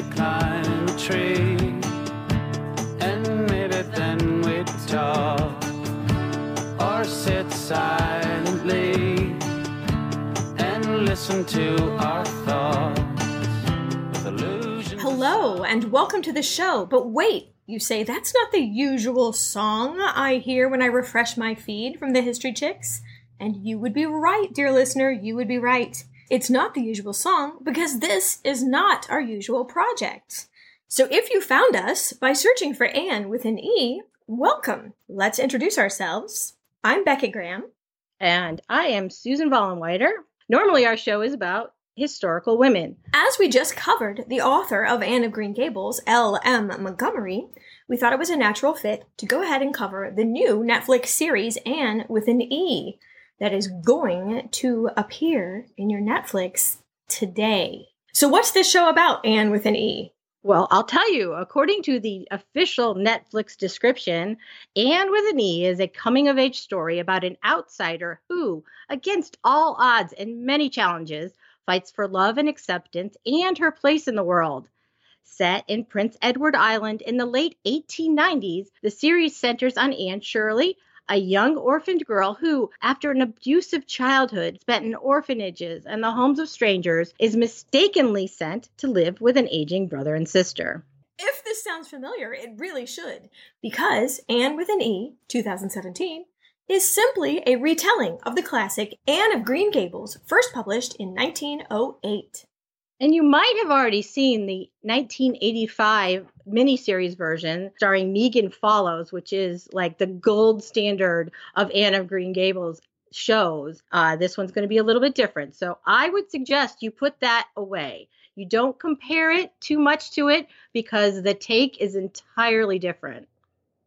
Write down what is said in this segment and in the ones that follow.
we climb a tree, and maybe then we'd talk, or sit silently and listen to our thoughts. with illusions Hello, and welcome to the show. But wait, you say that's not the usual song I hear when I refresh my feed from the History Chicks. And you would be right, dear listener, you would be right. It's not the usual song because this is not our usual project. So if you found us by searching for Anne with an E, welcome. Let's introduce ourselves. I'm Beckett Graham. And I am Susan Vollenweider. Normally, our show is about historical women. As we just covered the author of Anne of Green Gables, L.M. Montgomery, we thought it was a natural fit to go ahead and cover the new Netflix series Anne with an E that is going to appear in your Netflix today. So, what's this show about, Anne with an E? Well, I'll tell you, according to the official Netflix description, Anne with an E is a coming of age story about an outsider who, against all odds and many challenges, fights for love and acceptance and her place in the world. Set in Prince Edward Island in the late 1890s, the series centers on Anne Shirley, a young orphaned girl who, after an abusive childhood spent in orphanages and the homes of strangers, is mistakenly sent to live with an aging brother and sister. If this sounds familiar, it really should, because Anne with an E, 2017, is simply a retelling of the classic Anne of Green Gables, first published in 1908. And you might have already seen the 1985 miniseries version starring Megan Follows, which is like the gold standard of Anne of Green Gables shows. Uh, this one's going to be a little bit different. So I would suggest you put that away. You don't compare it too much to it because the take is entirely different.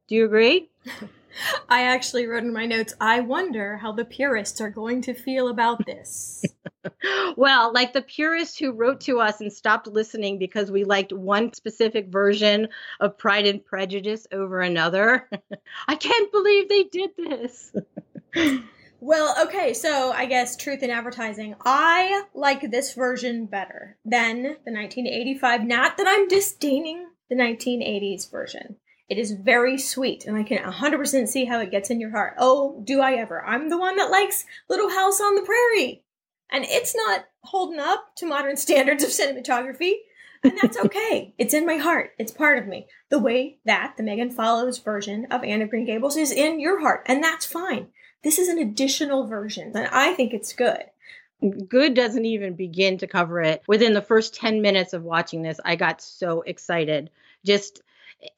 Do you agree? I actually wrote in my notes, I wonder how the purists are going to feel about this. well, like the purists who wrote to us and stopped listening because we liked one specific version of Pride and Prejudice over another. I can't believe they did this. well, okay, so I guess truth in advertising. I like this version better than the 1985. Not that I'm disdaining the 1980s version. It is very sweet, and I can 100% see how it gets in your heart. Oh, do I ever? I'm the one that likes Little House on the Prairie. And it's not holding up to modern standards of cinematography. And that's okay. it's in my heart. It's part of me. The way that the Megan Follows version of Anne of Green Gables is in your heart. And that's fine. This is an additional version, and I think it's good. Good doesn't even begin to cover it. Within the first 10 minutes of watching this, I got so excited. Just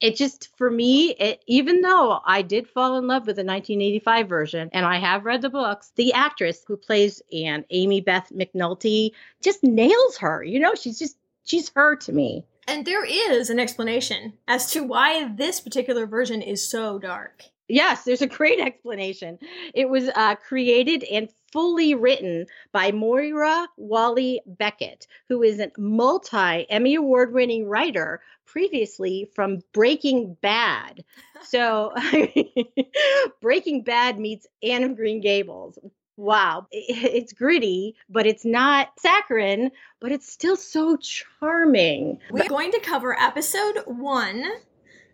it just for me it, even though i did fall in love with the 1985 version and i have read the books the actress who plays anne amybeth mcnulty just nails her you know she's just she's her to me And there is an explanation as to why this particular version is so dark. Yes, there's a great explanation. It was uh, created and fully written by Moira Walley-Beckett, who is a multi Emmy Award winning writer previously from Breaking Bad. So, Breaking Bad meets Anne of Green Gables. Wow, it's gritty, but it's not saccharine, but it's still so charming. We're going to cover episode one,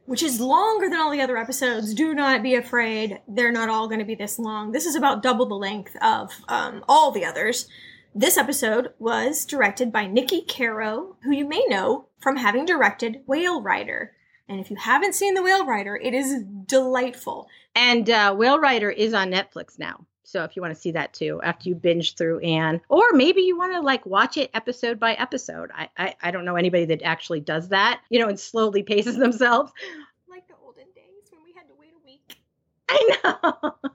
which is longer than all the other episodes. Do not be afraid. They're not all going to be this long. This is about double the length of um, all the others. This episode was directed by Niki Caro, who you may know from having directed Whale Rider. And if you haven't seen The Whale Rider, it is delightful. And uh, Whale Rider is on Netflix now. So if you want to see that too, after you binge through Anne, or maybe you want to like watch it episode by episode. I, I I don't know anybody that actually does that, you know, and slowly paces themselves. Like the olden days when we had to wait a week. I know.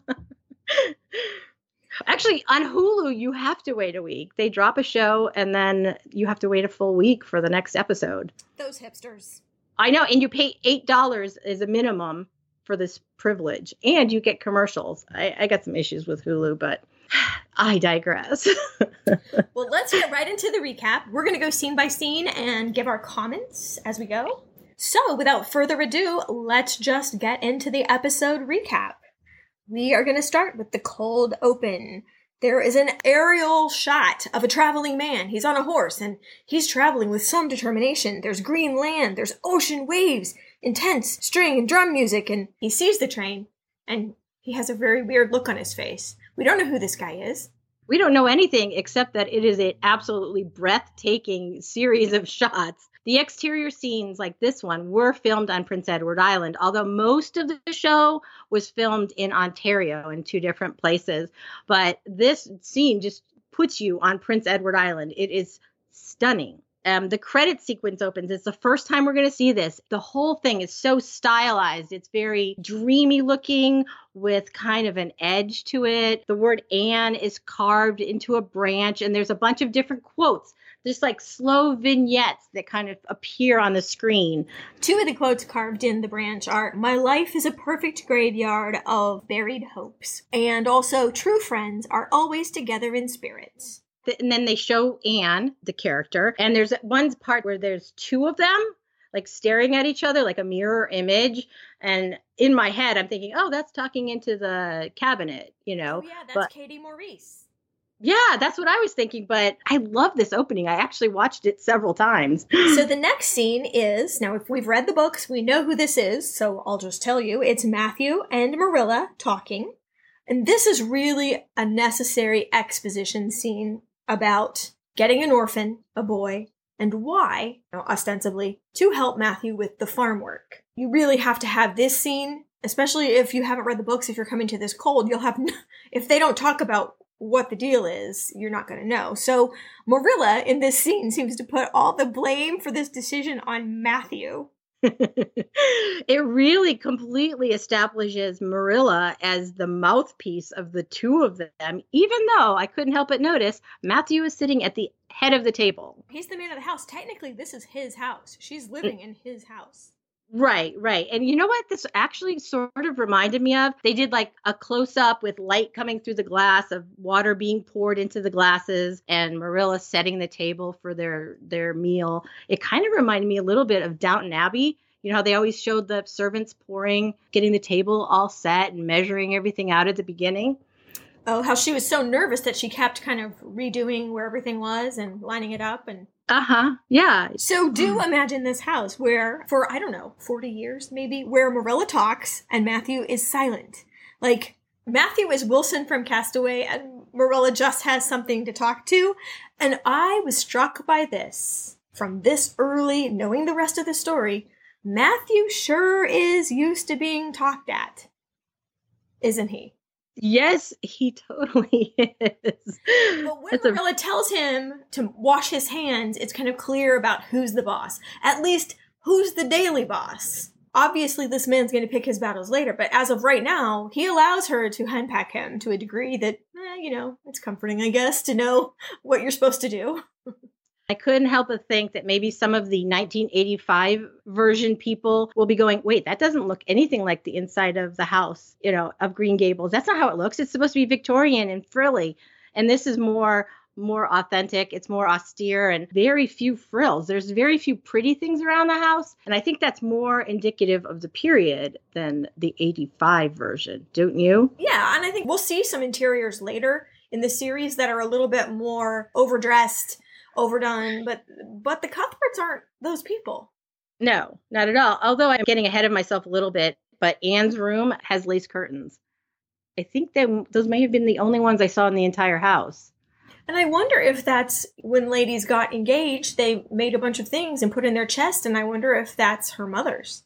Actually, on Hulu, you have to wait a week. They drop a show and then you have to wait a full week for the next episode. Those hipsters. I know, and you pay eight dollars as a minimum for this privilege, and you get commercials. I, I got some issues with Hulu, but I digress. Well, let's get right into the recap. We're going to go scene by scene and give our comments as we go. So, without further ado, let's just get into the episode recap. We are going to start with the cold open. There is an aerial shot of a traveling man. He's on a horse and he's traveling with some determination. There's green land, there's ocean waves, intense string and drum music, and he sees the train and he has a very weird look on his face. We don't know who this guy is. We don't know anything except that it is an absolutely breathtaking series of shots. The exterior scenes, like this one, were filmed on Prince Edward Island, although most of the show was filmed in Ontario in two different places. But this scene just puts you on Prince Edward Island. It is stunning. Um, the credit sequence opens. It's the first time we're going to see this. The whole thing is so stylized. It's very dreamy looking with kind of an edge to it. The word Anne is carved into a branch, and there's a bunch of different quotes. just like slow vignettes that kind of appear on the screen. Two of the quotes carved in the branch are My life is a perfect graveyard of buried hopes. And also, true friends are always together in spirits and then they show Anne, the character, and there's one part where there's two of them like staring at each other like a mirror image and in my head i'm thinking oh that's talking into the cabinet you know oh, yeah that's but, katie maurice yeah, that's what I was thinking, but I love this opening. I actually watched it several times. so the next scene is now, if we've read the books, we know who this is, so I'll just tell you it's Matthew and Marilla talking. And this is really a necessary exposition scene about getting an orphan, a boy, and why, you know, ostensibly, to help Matthew with the farm work. You really have to have this scene, especially if you haven't read the books, if you're coming to this cold, you'll have, if they don't talk about what the deal is, you're not going to know. So Marilla in this scene seems to put all the blame for this decision on Matthew it really completely establishes Marilla as the mouthpiece of the two of them, even though I couldn't help but notice Matthew is sitting at the head of the table. He's the man of the house. Technically, this is his house. She's living in his house. Right, right. And you know what this actually sort of reminded me of? They did like a close up with light coming through the glass of water being poured into the glasses and Marilla setting the table for their their meal. It kind of reminded me a little bit of Downton Abbey. You know how they always showed the servants pouring, getting the table all set and measuring everything out at the beginning. Oh, how she was so nervous that she kept kind of redoing where everything was and lining it up and uh huh. Yeah. So do imagine this house where, for I don't know, 40 years maybe, where Marilla talks and Matthew is silent. Like, Matthew is Wilson from Castaway and Marilla just has something to talk to. And I was struck by this from this early, knowing the rest of the story. Matthew sure is used to being talked at, isn't he? Yes, he totally is. But when That's Marilla a... tells him to wash his hands, it's kind of clear about who's the boss. At least, who's the daily boss. Obviously, this man's going to pick his battles later, but as of right now, he allows her to henpeck him to a degree that, eh, you know, it's comforting, I guess, to know what you're supposed to do. I couldn't help but think that maybe some of the 1985 version people will be going, wait, that doesn't look anything like the inside of the house, you know, of Green Gables. That's not how it looks. It's supposed to be Victorian and frilly. And this is more more authentic it's more austere and very few frills there's very few pretty things around the house and i think that's more indicative of the period than the 85 version don't you yeah and i think we'll see some interiors later in the series that are a little bit more overdressed overdone, but but the Cuthberts aren't those people. No, not at all. Although I'm getting ahead of myself a little bit, but Anne's room has lace curtains. I think that those may have been the only ones I saw in the entire house. And I wonder if that's when ladies got engaged, they made a bunch of things and put in their chest, and I wonder if that's her mother's.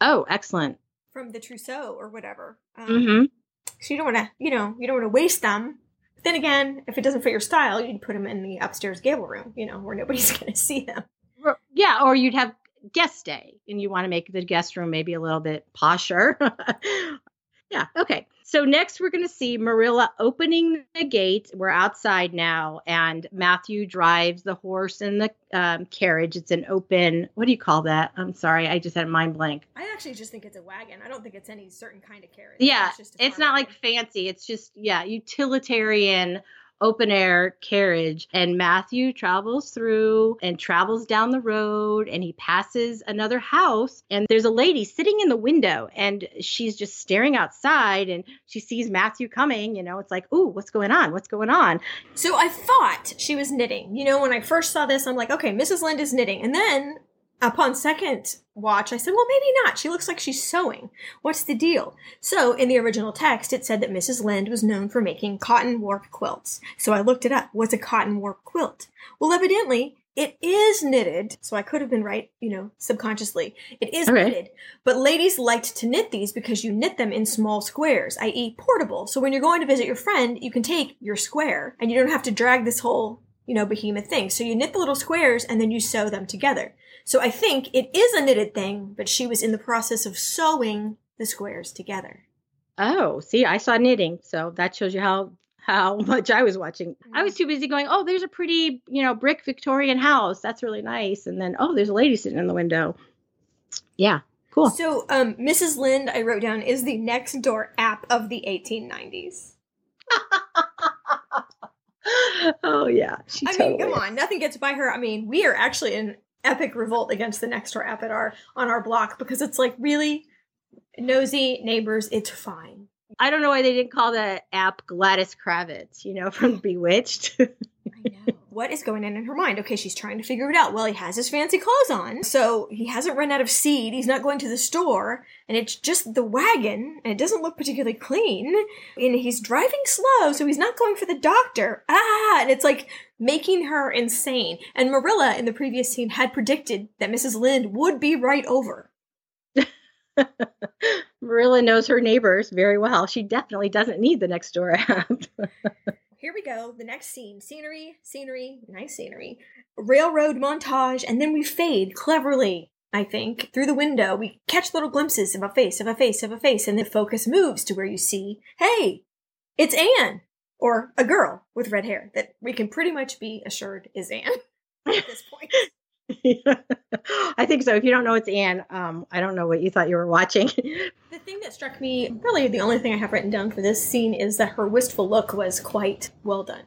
Oh, excellent. From the trousseau or whatever. Um, mm-hmm. So you don't want to, you know, you don't want to waste them. Then again, if it doesn't fit your style, you'd put them in the upstairs gable room, you know, where nobody's going to see them. Yeah, or you'd have guest day and you want to make the guest room maybe a little bit posher. yeah, okay. So next we're going to see Marilla opening the gate. We're outside now, and Matthew drives the horse in the um, carriage. It's an open. What do you call that? I'm sorry, I just had a mind blank. I actually just think it's a wagon. I don't think it's any certain kind of carriage. Yeah, it's, it's not like fancy. It's just yeah, utilitarian open air carriage and Matthew travels through and travels down the road and he passes another house and there's a lady sitting in the window and she's just staring outside and she sees Matthew coming, you know, it's like, "Ooh, what's going on? What's going on?" So I thought she was knitting. You know, when I first saw this, I'm like, "Okay, Mrs. Lynde is knitting." And then upon second watch, I said, well, maybe not. She looks like she's sewing. What's the deal? So, in the original text, it said that Mrs. Lynde was known for making cotton warp quilts. So I looked it up. What's a cotton warp quilt? Well, evidently, it is knitted. So I could have been right, you know, subconsciously. It is Okay. knitted. But ladies liked to knit these because you knit them in small squares, i.e., portable. So when you're going to visit your friend, you can take your square and you don't have to drag this whole, you know, behemoth thing. So you knit the little squares and then you sew them together. So I think it is a knitted thing, but she was in the process of sewing the squares together. Oh, see, I saw knitting, so that shows you how how much I was watching. I was too busy going, "Oh, there's a pretty, you know, brick Victorian house. That's really nice." And then, "Oh, there's a lady sitting in the window." Yeah, cool. So, um, Mrs. Lynde, I wrote down, is the next door app of the 1890s. oh yeah, she I totally mean, come is. on, nothing gets by her. I mean, we are actually in epic revolt against the next door app at our on our block because it's like really nosy neighbors. It's fine. I don't know why they didn't call the app Gladys Kravitz, you know, from Bewitched. I know. what is going on in her mind? Okay, she's trying to figure it out. Well, he has his fancy clothes on, so he hasn't run out of seed. He's not going to the store, and it's just the wagon, and it doesn't look particularly clean. And he's driving slow, so he's not going for the doctor. Ah, and it's like making her insane. And Marilla in the previous scene had predicted that Mrs. Lynde would be right over. Marilla knows her neighbors very well. She definitely doesn't need the next door app. Here we go. The next scene. Scenery, scenery, nice scenery. Railroad montage, and then we fade cleverly, I think, through the window. We catch little glimpses of a face, of a face, of a face, and the focus moves to where you see, hey, it's Anne! Or a girl with red hair that we can pretty much be assured is Anne at this point. I think so. If you don't know it's Anne, um, I don't know what you thought you were watching. The thing that struck me, really the only thing I have written down for this scene, is that her wistful look was quite well done.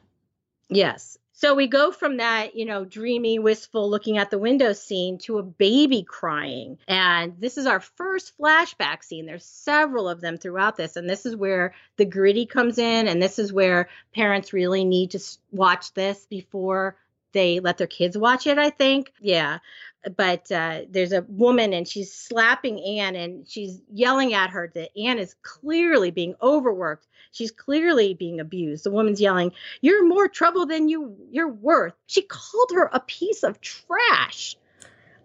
yes. So we go from that, you know, dreamy, wistful looking at the window scene to a baby crying. And this is our first flashback scene. There's several of them throughout this. And this is where the gritty comes in. And this is where parents really need to watch this before they let their kids watch it, I think. Yeah. But uh, there's a woman and she's slapping Anne and she's yelling at her that Anne is clearly being overworked. She's clearly being abused. The woman's yelling, You're more trouble than you you're worth. She called her a piece of trash.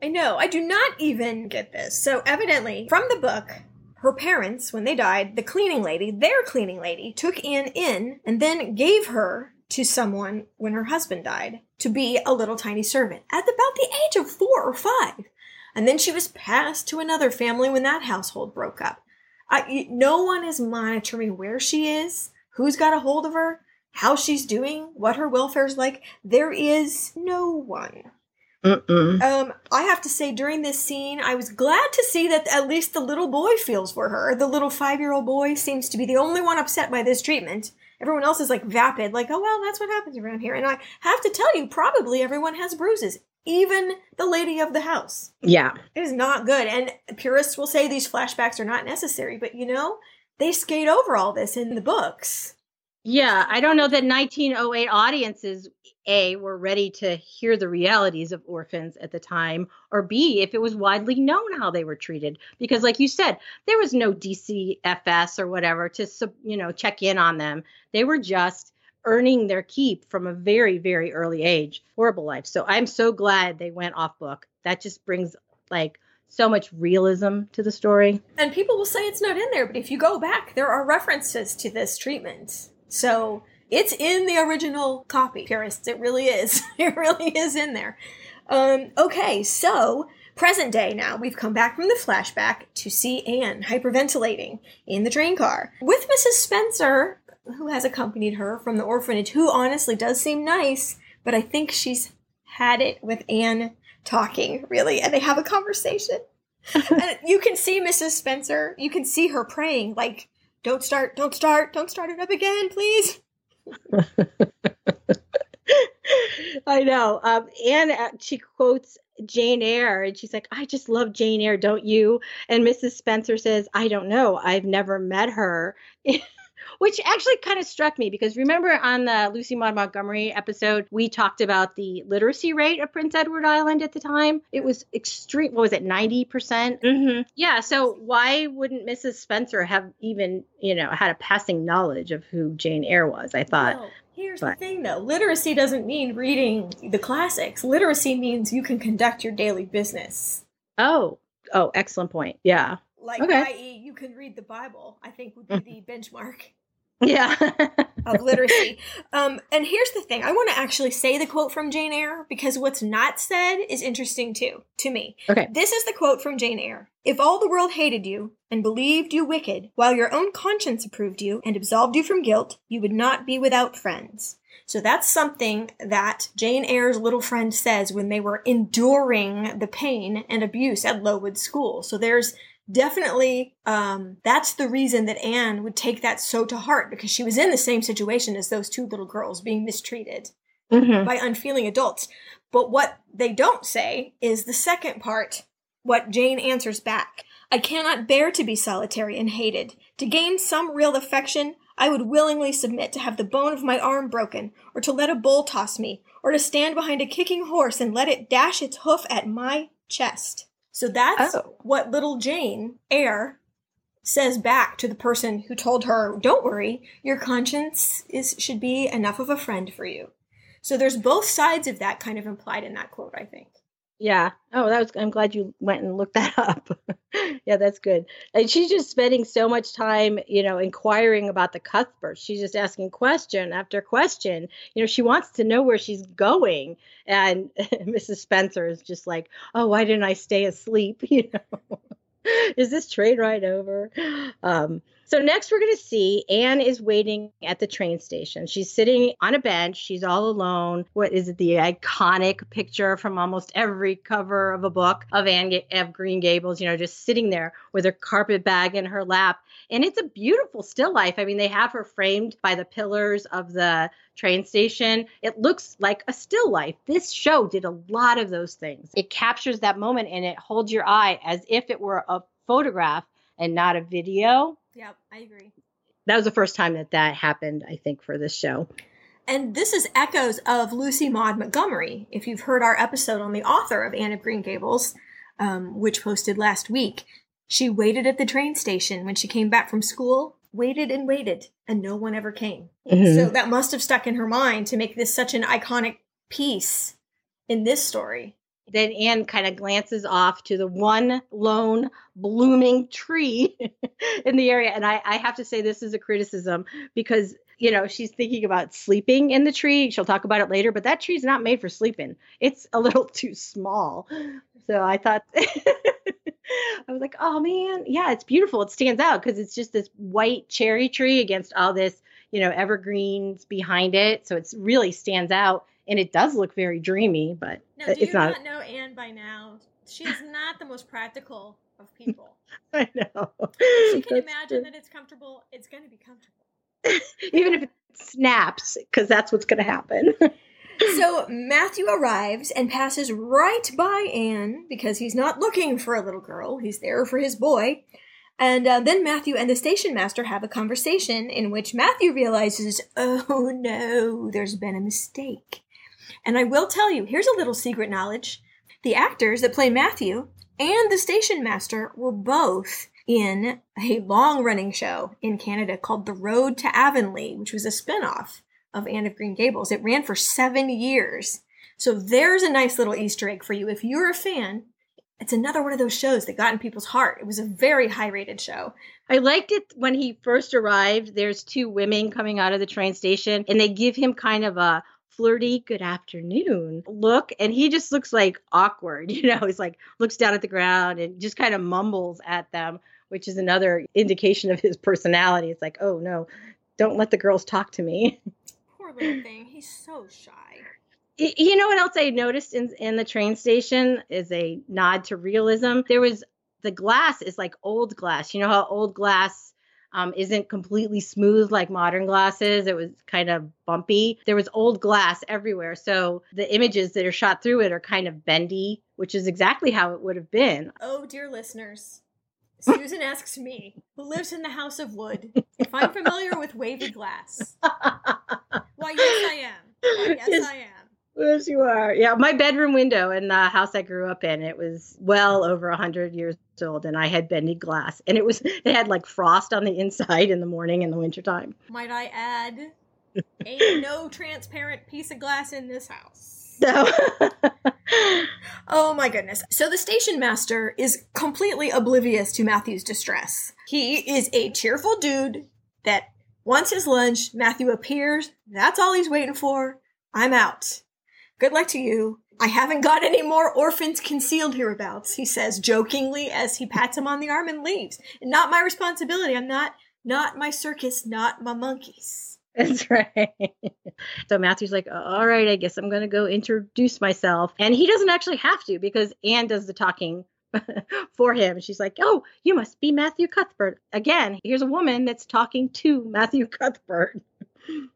I know. I do not even get this. So, evidently, from the book, her parents, when they died, the cleaning lady, their cleaning lady, took Anne in and then gave her to someone when her husband died to be a little tiny servant at about the age of four or five. And then she was passed to another family when that household broke up. I, no one is monitoring where she is, who's got a hold of her, how she's doing, what her welfare's like. There is no one. Mm-mm. Um, I have to say, during this scene, I was glad to see that at least the little boy feels for her. The little five year old boy seems to be the only one upset by this treatment. Everyone else is like vapid, like, oh, well, that's what happens around here. And I have to tell you, probably everyone has bruises, even the lady of the house. Yeah. It is not good. And purists will say these flashbacks are not necessary, but you know, they skate over all this in the books. Yeah. I don't know that 1908 audiences, A, were ready to hear the realities of orphans at the time, or B, if it was widely known how they were treated. Because, like you said, there was no DCFS or whatever to, you know, check in on them. They were just earning their keep from a very, very early age. Horrible life. So I'm so glad they went off book. That just brings like so much realism to the story. And people will say it's not in there, but if you go back, there are references to this treatment. So it's in the original copy, purists. It really is. It really is in there. Um, okay, so present day now. We've come back from the flashback to see Anne hyperventilating in the train car with Mrs. Spencer, who has accompanied her from the orphanage, who honestly does seem nice, but I think she's had it with Anne talking, really, and they have a conversation. and you can see Mrs. Spencer, you can see her praying, like, don't start, don't start, don't start it up again, please. I know. Um, and uh, she quotes Jane Eyre, and she's like, "I just love Jane Eyre, don't you?" And Mrs. Spencer says, "I don't know. I've never met her." Which actually kind of struck me because remember on the Lucy Maud Montgomery episode, we talked about the literacy rate of Prince Edward Island at the time. It was extreme. What was it, 90%? percent mm-hmm. Yeah. So why wouldn't Mrs. Spencer have even, you know, had a passing knowledge of who Jane Eyre was? I thought. Well, here's but. the thing though literacy doesn't mean reading the classics, literacy means you can conduct your daily business. Oh, oh, excellent point. Yeah. Like, okay. i.e., you can read the Bible, I think would be mm. the benchmark. Yeah. of literacy. Um, and here's the thing I want to actually say the quote from Jane Eyre because what's not said is interesting too, to me. Okay. This is the quote from Jane Eyre If all the world hated you and believed you wicked, while your own conscience approved you and absolved you from guilt, you would not be without friends. So that's something that Jane Eyre's little friend says when they were enduring the pain and abuse at Lowood School. So there's definitely um, that's the reason that Anne would take that so to heart because she was in the same situation as those two little girls being mistreated mm-hmm. by unfeeling adults. But what they don't say is the second part, what Jane answers back. I cannot bear to be solitary and hated. To gain some real affection, I would willingly submit to have the bone of my arm broken, or to let a bull toss me, or to stand behind a kicking horse and let it dash its hoof at my chest. So that's oh. what little Jane Eyre says back to the person who told her, "Don't worry, your conscience is should be enough of a friend for you." So there's both sides of that kind of implied in that quote, I think. Yeah. Oh, that was. I'm glad you went and looked that up. yeah, that's good. And she's just spending so much time, you know, inquiring about the Cuthberts. She's just asking question after question. You know, she wants to know where she's going. And Mrs. Spencer is just like, "Oh, why didn't I stay asleep?" You know. is this train ride over? Um, so next we're going to see Anne is waiting at the train station. She's sitting on a bench. She's all alone. What is it? The iconic picture from almost every cover of a book of Anne of Green Gables, you know, just sitting there with her carpet bag in her lap. And it's a beautiful still life. I mean, they have her framed by the pillars of the train station. It looks like a still life. This show did a lot of those things. It captures that moment and it holds your eye as if it were a photograph and not a video. Yep, I agree. That was the first time that that happened, I think, for this show. And this is echoes of Lucy Maud Montgomery. If you've heard our episode on the author of Anne of Green Gables, um, which posted last week, she waited at the train station when she came back from school, waited and waited, and no one ever came. Mm-hmm. So that must have stuck in her mind to make this such an iconic piece in this story then Anne kind of glances off to the one lone blooming tree in the area. And I, I have to say, this is a criticism because, you know, she's thinking about sleeping in the tree. She'll talk about it later, but that tree's not made for sleeping. It's a little too small. So I thought, I was like, oh man, yeah, it's beautiful. It stands out because it's just this white cherry tree against all this, you know, evergreens behind it. So it really stands out and it does look very dreamy, but no, do it's you not... not know Anne by now? She's not the most practical of people. I know. If she can that's imagine true. that it's comfortable, it's going to be comfortable. Even if it snaps, because that's what's going to happen. so Matthew arrives and passes right by Anne because he's not looking for a little girl. He's there for his boy. And uh, then Matthew and the station master have a conversation in which Matthew realizes, oh no, there's been a mistake. And I will tell you, here's a little secret knowledge. The actors that play Matthew and the station master were both in a long running show in Canada called The Road to Avonlea, which was a spin-off of Anne of Green Gables. It ran for seven years. So there's a nice little Easter egg for you. If you're a fan, it's another one of those shows that got in people's heart. It was a very high rated show. I liked it when he first arrived. There's two women coming out of the train station and they give him kind of a flirty good afternoon look and he just looks like awkward you know he's like looks down at the ground and just kind of mumbles at them which is another indication of his personality it's like oh no don't let the girls talk to me poor little thing he's so shy you know what else i noticed in, in the train station is a nod to realism there was the glass is like old glass you know how old glass um, isn't completely smooth like modern glasses. It was kind of bumpy. There was old glass everywhere. So the images that are shot through it are kind of bendy, which is exactly how it would have been. Oh, dear listeners. Susan asks me, who lives in the house of wood, if I'm familiar with wavy glass. Why, yes, I am. Why, yes, I am. Yes, you are. Yeah, my bedroom window in the house I grew up in, it was well over a hundred years old, and I had bendy glass, and it was it had like frost on the inside in the morning in the wintertime. Might I add, ain't no transparent piece of glass in this house. So, Oh my goodness. So the station master is completely oblivious to Matthew's distress. He is a cheerful dude that wants his lunch. Matthew appears. That's all he's waiting for. I'm out. Good luck to you. I haven't got any more orphans concealed hereabouts, he says jokingly as he pats him on the arm and leaves. Not my responsibility. I'm not, not my circus, not my monkeys. That's right. so Matthew's like, all right, I guess I'm going to go introduce myself. And he doesn't actually have to because Anne does the talking for him. She's like, oh, you must be Matthew Cuthbert. Again, here's a woman that's talking to Matthew Cuthbert.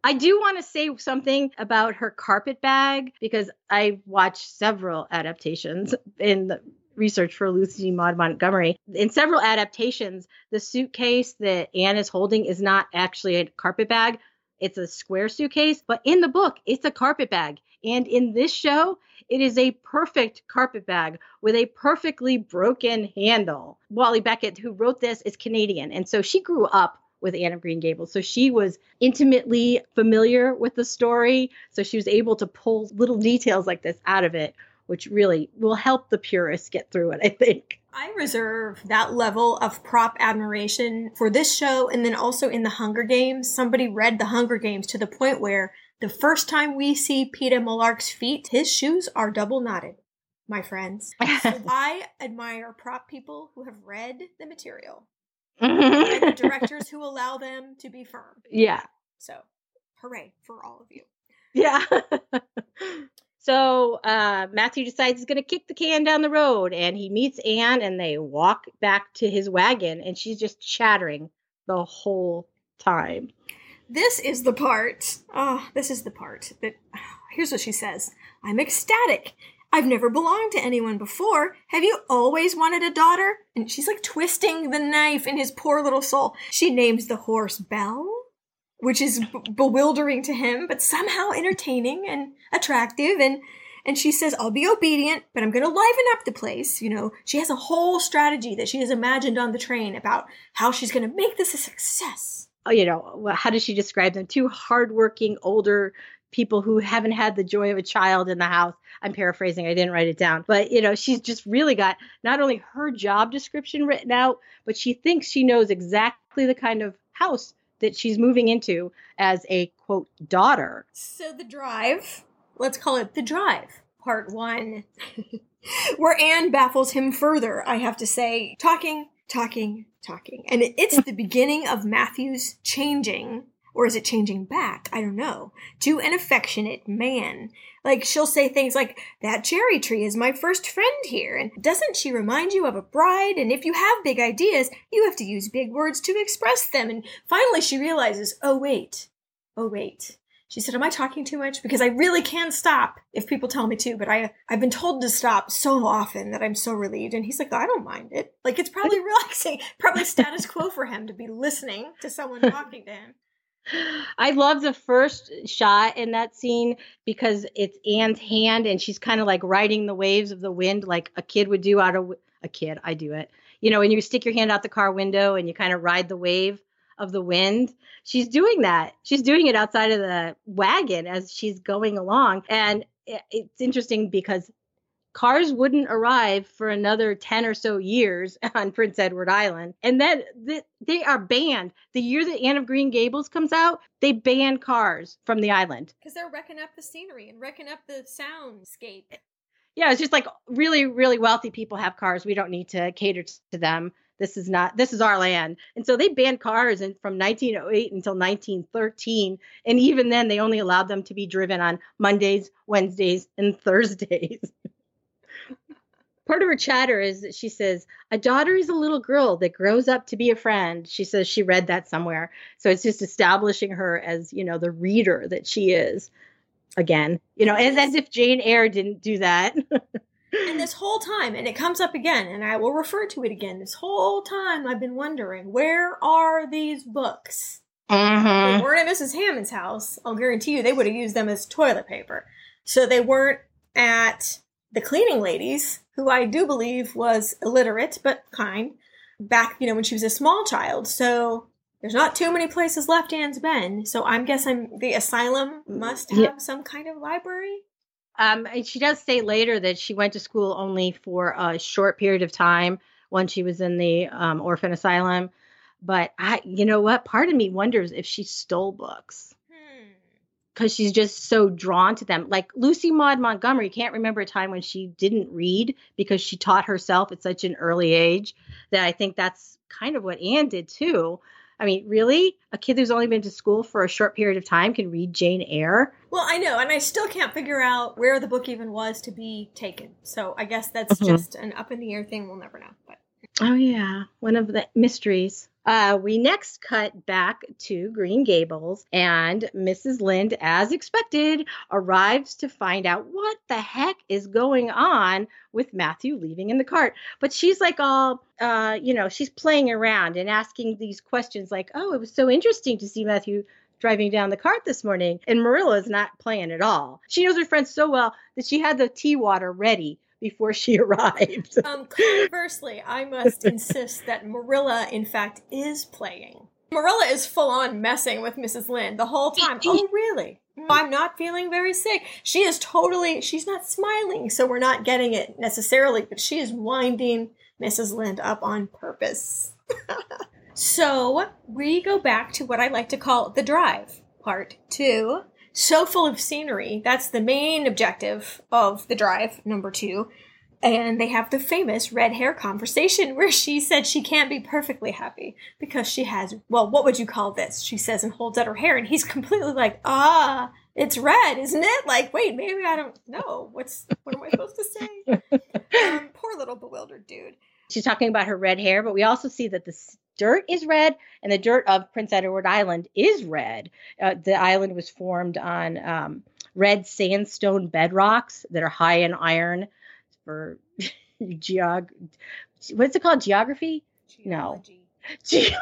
I do want to say something about her carpet bag because I watched several adaptations in the research for Lucy Maud Montgomery. In several adaptations, the suitcase that Anne is holding is not actually a carpet bag. It's a square suitcase, but in the book, it's a carpet bag. And in this show, it is a perfect carpet bag with a perfectly broken handle. Walley-Beckett, who wrote this, is Canadian. And so she grew up with Anne of Green Gables. So she was intimately familiar with the story. So she was able to pull little details like this out of it, which really will help the purists get through it, I think. I reserve that level of prop admiration for this show and then also in the Hunger Games. Somebody read the Hunger Games to the point where the first time we see Peeta Mellark's feet, his shoes are double knotted, my friends. So I admire prop people who have read the material directors who allow them to be firm. Yeah. So, hooray for all of you. Yeah. so uh, Matthew decides he's going to kick the can down the road, and he meets Anne, and they walk back to his wagon, and she's just chattering the whole time. This is the part. Oh, this is the part that. Here's what she says I'm ecstatic. I've never belonged to anyone before. Have you always wanted a daughter? And she's like twisting the knife in his poor little soul. She names the horse Belle, which is b- bewildering to him, but somehow entertaining and attractive. And and she says, I'll be obedient, but I'm going to liven up the place. You know, she has a whole strategy that she has imagined on the train about how she's going to make this a success. Oh, you know, how does she describe them? Two hardworking older people who haven't had the joy of a child in the house. I'm paraphrasing, I didn't write it down. But, you know, she's just really got not only her job description written out, but she thinks she knows exactly the kind of house that she's moving into as a quote daughter. So the drive, let's call it the drive, part one, where Anne baffles him further, I have to say, talking, talking, talking. And it's the beginning of Matthew's changing or is it changing back? I don't know. To an affectionate man. Like she'll say things like, that cherry tree is my first friend here. And doesn't she remind you of a bride? And if you have big ideas, you have to use big words to express them. And finally she realizes, oh wait, oh wait. She said, am I talking too much? Because I really can stop if people tell me to, but I, I've been told to stop so often that I'm so relieved. And he's like, I don't mind it. Like it's probably relaxing, probably status quo for him to be listening to someone talking to him. I love the first shot in that scene because it's Anne's hand and she's kind of like riding the waves of the wind like a kid would do out of a kid. I do it. You know, when you stick your hand out the car window and you kind of ride the wave of the wind. She's doing that. She's doing it outside of the wagon as she's going along. And it's interesting because cars wouldn't arrive for another 10 or so years on Prince Edward Island. And then the, they are banned. The year that Anne of Green Gables comes out, they ban cars from the island. Because they're wrecking up the scenery and wrecking up the soundscape. Yeah, it's just like really, really wealthy people have cars. We don't need to cater to them. This is not, this is our land. And so they banned cars from 1908 until 1913. And even then, they only allowed them to be driven on Mondays, Wednesdays, and Thursdays. Part of her chatter is that she says, A daughter is a little girl that grows up to be a friend. She says she read that somewhere. So it's just establishing her as, you know, the reader that she is again, you know, as, as if Jane Eyre didn't do that. and this whole time, and it comes up again, and I will refer to it again. This whole time, I've been wondering, where are these books? Mhm. They weren't at Mrs. Hammond's house. I'll guarantee you they would have used them as toilet paper. So they weren't at the cleaning ladies, who I do believe was illiterate but kind, back, you know, when she was a small child. So there's not too many places left Anne's been. So I'm guessing the asylum must have Yeah. some kind of library. Um, and she does say later that she went to school only for a short period of time when she was in the um, orphan asylum. But I, you know what? Part of me wonders if she stole books. Because she's just so drawn to them. Like Lucy Maud Montgomery can't remember a time when she didn't read because she taught herself at such an early age that I think that's kind of what Anne did too. I mean, really? A kid who's only been to school for a short period of time can read Jane Eyre? Well, I know, and I still can't figure out where the book even was to be taken. So I guess that's Mhm. just an up in the air thing. We'll never know. But Oh yeah, one of the mysteries. Uh, we next cut back to Green Gables, and Mrs. Lynde, as expected, arrives to find out what the heck is going on with Matthew leaving in the cart. But she's like all, uh, you know, she's playing around and asking these questions like, "Oh, it was so interesting to see Matthew." Driving down the cart this morning, and Marilla is not playing at all. She knows her friends so well that she had the tea water ready before she arrived. um, conversely, I must insist that Marilla, in fact, is playing. Marilla is full on messing with Mrs. Lynde the whole time. Oh, really? I'm not feeling very sick. She is totally, she's not smiling, so we're not getting it necessarily, but she is winding Mrs. Lynde up on purpose. so we go back to what I like to call the drive, part two. So full of scenery. That's the main objective of the drive, number two. And they have the famous red hair conversation where she said she can't be perfectly happy because she has, well, what would you call this? She says and holds out her hair, and he's completely like, ah, it's red, isn't it? Like, wait, maybe I don't know. What's, what am I supposed to say? Um, poor little bewildered dude. she's talking about her red hair, but we also see that the s- dirt is red and the dirt of Prince Edward Island is red. Uh, the island was formed on um, red sandstone bedrocks that are high in iron for geog. What's it called? Geography? No. Geology. Ge-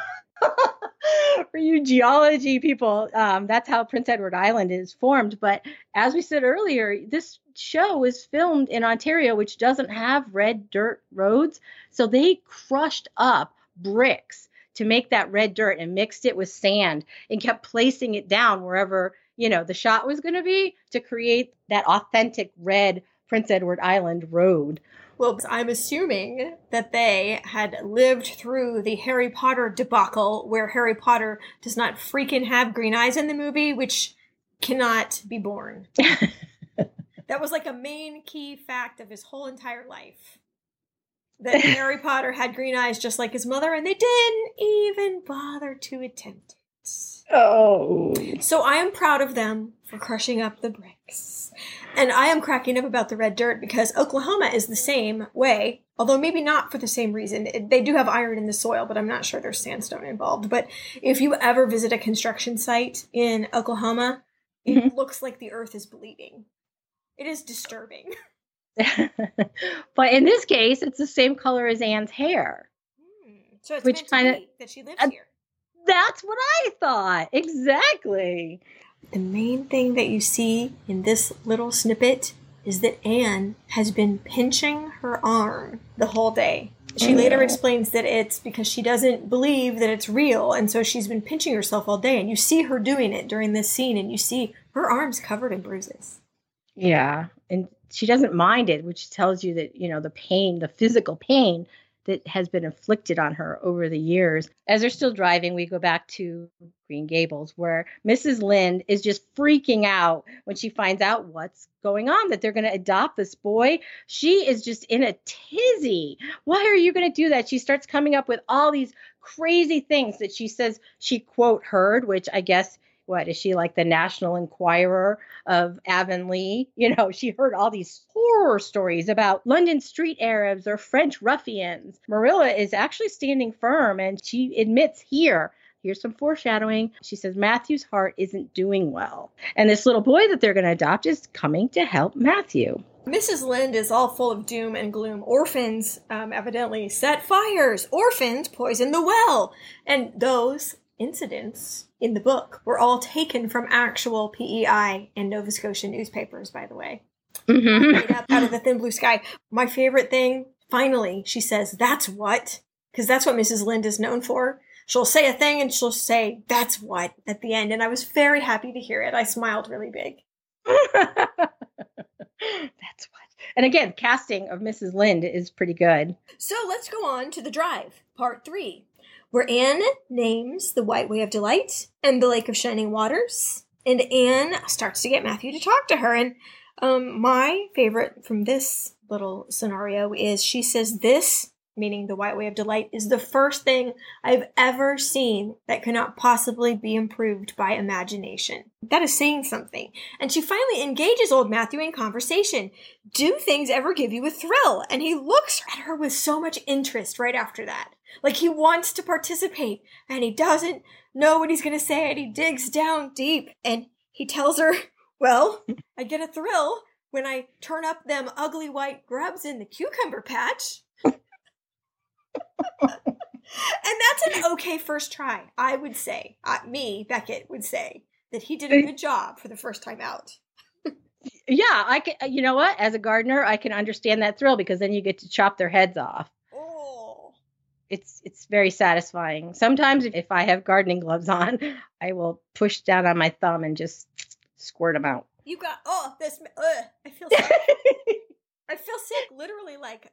for you geology people, um, that's how Prince Edward Island is formed. But as we said earlier, this show is filmed in Ontario, which doesn't have red dirt roads. So they crushed up bricks to make that red dirt and mixed it with sand and kept placing it down wherever, you know, the shot was going to be to create that authentic red Prince Edward Island road. Well, I'm assuming that they had lived through the Harry Potter debacle where Harry Potter does not freaking have green eyes in the movie, which cannot be borne that was like a main key fact of his whole entire life. That Harry Potter had green eyes just like his mother, and they didn't even bother to attempt it. Oh. So I am proud of them for crushing up the bricks. And I am cracking up about the red dirt because Oklahoma is the same way, although maybe not for the same reason. They do have iron in the soil, but I'm not sure there's sandstone involved. But if you ever visit a construction site in Oklahoma, it mm-hmm. looks like the earth is bleeding. It is disturbing. but in this case, it's the same color as Anne's hair. Hmm. So it's Which kinda- that she lives uh, here. That's what I thought. Exactly. The main thing that you see in this little snippet is that Anne has been pinching her arm the whole day. She Oh, later explains that it's because she doesn't believe that it's real, and so she's been pinching herself all day. And you see her doing it during this scene, and you see her arms covered in bruises. Yeah. And she doesn't mind it, which tells you that, you know, the pain, the physical pain that has been inflicted on her over the years. As they're still driving, we go back to Green Gables, where Mrs. Lynde is just freaking out when she finds out what's going on, that they're going to adopt this boy. She is just in a tizzy. Why are you going to do that? She starts coming up with all these crazy things that she says she, quote, heard, which I guess what is she like the National Enquirer of Avonlea? You know, she heard all these horror stories about London street Arabs or French ruffians. Marilla is actually standing firm and she admits here here's some foreshadowing. She says Matthew's heart isn't doing well. And this little boy that they're going to adopt is coming to help Matthew. Mrs. Lynde is all full of doom and gloom. Orphans um, evidently set fires. Orphans poison the well. And those incidents in the book were all taken from actual PEI and Nova Scotia newspapers, by the way. Mm-hmm. Made up out of the thin blue sky. My favorite thing, finally, she says, That's what. Because that's what Mrs. Lynde is known for. She'll say a thing and she'll say, That's what at the end. And I was very happy to hear it. I smiled really big. That's what. And again, casting of Mrs. Lynde is pretty good. So let's go on to the drive, part three, where Anne names the White Way of Delight and the Lake of Shining Waters. And Anne starts to get Matthew to talk to her. And um, my favorite from this little scenario is she says, This meaning the white way of delight, is the first thing I've ever seen that cannot possibly be improved by imagination. That is saying something. And she finally engages old Matthew in conversation. Do things ever give you a thrill? And he looks at her with so much interest right after that. Like he wants to participate and he doesn't know what he's going to say and he digs down deep and he tells her, well, I get a thrill when I turn up them ugly white grubs in the cucumber patch and that's an okay first try, I would say. Uh, me, Beckett, would say that he did a good job for the first time out. yeah, I can. You know what? As a gardener, I can understand that thrill because then you get to chop their heads off. Oh, it's it's very satisfying. Sometimes, if I have gardening gloves on, I will push down on my thumb and just squirt them out. You got oh this. Uh, I feel sick. I feel sick. Literally, like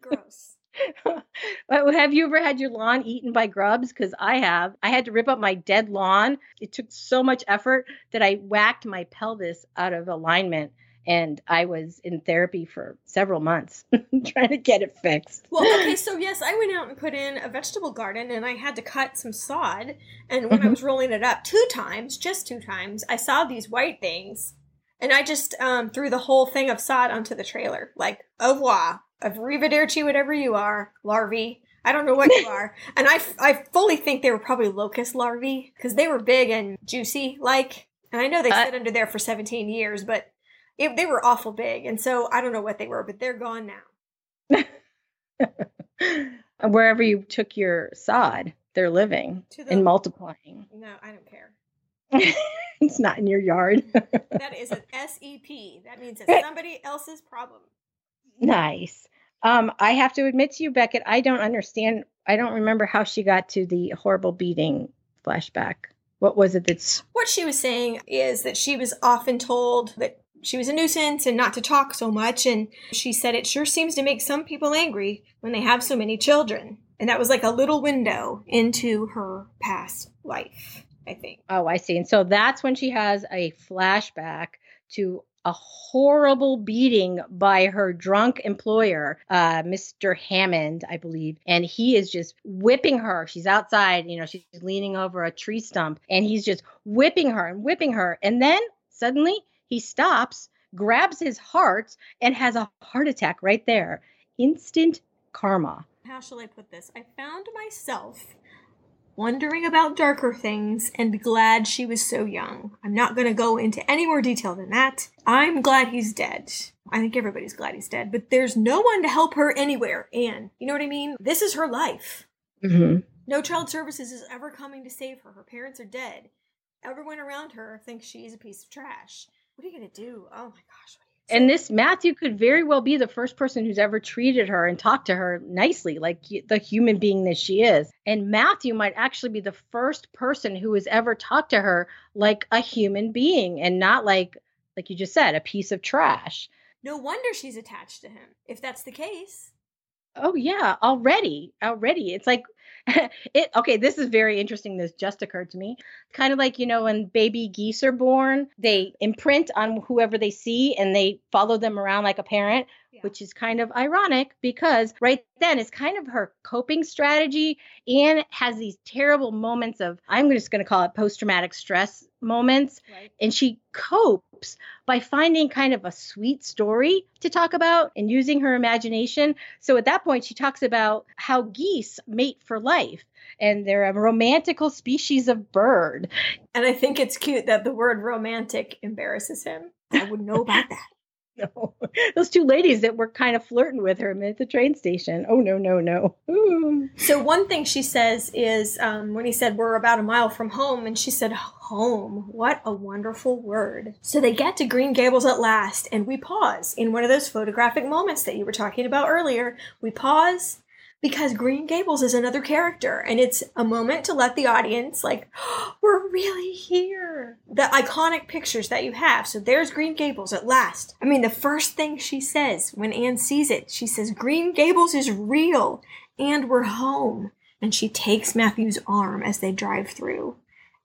gross. have you ever had your lawn eaten by grubs? Because I have. I had to rip up my dead lawn. It took so much effort that I whacked my pelvis out of alignment. And I was in therapy for several months trying to get it fixed. Well, okay, so yes, I went out and put in a vegetable garden and I had to cut some sod. And when I was rolling it up two times, just two times, I saw these white things and I just um, threw the whole thing of sod onto the trailer. Like, au revoir arrivederci, whatever you are, larvae. I don't know what you are. And I, I fully think they were probably locust larvae because they were big and juicy, like. And I know they uh, sit under there for 17 years, but it, they were awful big. And so I don't know what they were, but they're gone now. Wherever you took your sod, they're living the, and multiplying. No, I don't care. it's not in your yard. that is an SEP. That means it's somebody else's problem. Nice. Um, I have to admit to you, Beckett, I don't understand. I don't remember how she got to the horrible beating flashback. What was it that's. What she was saying is that she was often told that she was a nuisance and not to talk so much. And she said it sure seems to make some people angry when they have so many children. And that was like a little window into her past life, I think. Oh, I see. And so that's when she has a flashback to a horrible beating by her drunk employer, uh, Mr. Hammond, I believe. And he is just whipping her. She's outside, you know, she's leaning over a tree stump and he's just whipping her and whipping her. And then suddenly he stops, grabs his heart, and has a heart attack right there. Instant karma. How shall I put this? I found myself wondering about darker things, and glad she was so young. I'm not going to go into any more detail than that. I'm glad he's dead. I think everybody's glad he's dead, but there's no one to help her anywhere, Anne. You know what I mean? This is her life. Mm-hmm. No child services is ever coming to save her. Her parents are dead. Everyone around her thinks she's a piece of trash. What are you going to do? Oh my gosh. And this Matthew could very well be the first person who's ever treated her and talked to her nicely, like the human being that she is. And Matthew might actually be the first person who has ever talked to her like a human being and not like, like you just said, a piece of trash. No wonder she's attached to him, if that's the case. Oh yeah, already, already. It's like it okay, this is very interesting. This just occurred to me. Kind of like, you know, when baby geese are born, they imprint on whoever they see and they follow them around like a parent. Which is kind of ironic because right then it's kind of her coping strategy and has these terrible moments of I'm just going to call it post traumatic stress moments right. and she copes by finding kind of a sweet story to talk about and using her imagination. So at that point, she talks about how geese mate for life and they're a romantical species of bird. And I think it's cute that the word romantic embarrasses him. I would know about that. no. Those two ladies that were kind of flirting with her at the train station. Oh, no, no, no. Ooh. So, one thing she says is um, when he said, We're about a mile from home, and she said, Home. What a wonderful word. So, they get to Green Gables at last, and we pause in one of those photographic moments that you were talking about earlier. We pause because Green Gables is another character and it's a moment to let the audience like oh, we're really here. The iconic pictures that you have. So there's Green Gables at last. I mean the first thing she says when Anne sees it, she says Green Gables is real and we're home. And she takes Matthew's arm as they drive through.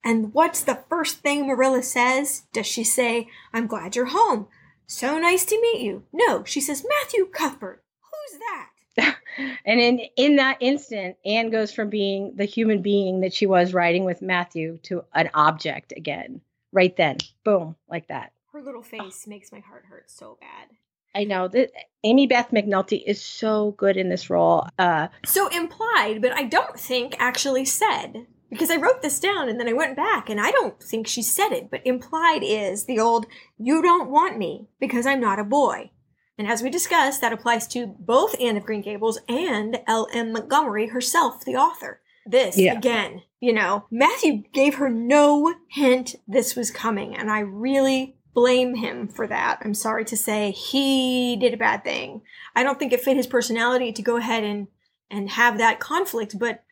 And what's the first thing Marilla says? Does she say, I'm glad you're home? So nice to meet you. No, she says, Matthew Cuthbert. Who's that? and in in that instant, Anne goes from being the human being that she was riding with Matthew to an object again. Right then, boom, like that. Her little face oh. makes my heart hurt so bad. I know that Amybeth McNulty is so good in this role. Uh, so implied, but I don't think actually said because I wrote this down and then I went back and I don't think she said it, but implied is the old "you don't want me because I'm not a boy." And as we discussed, that applies to both Anne of Green Gables and L.M. Montgomery herself, the author. This, yeah. again, you know, Matthew gave her no hint this was coming, and I really blame him for that. I'm sorry to say he did a bad thing. I don't think it fit his personality to go ahead and and have that conflict, but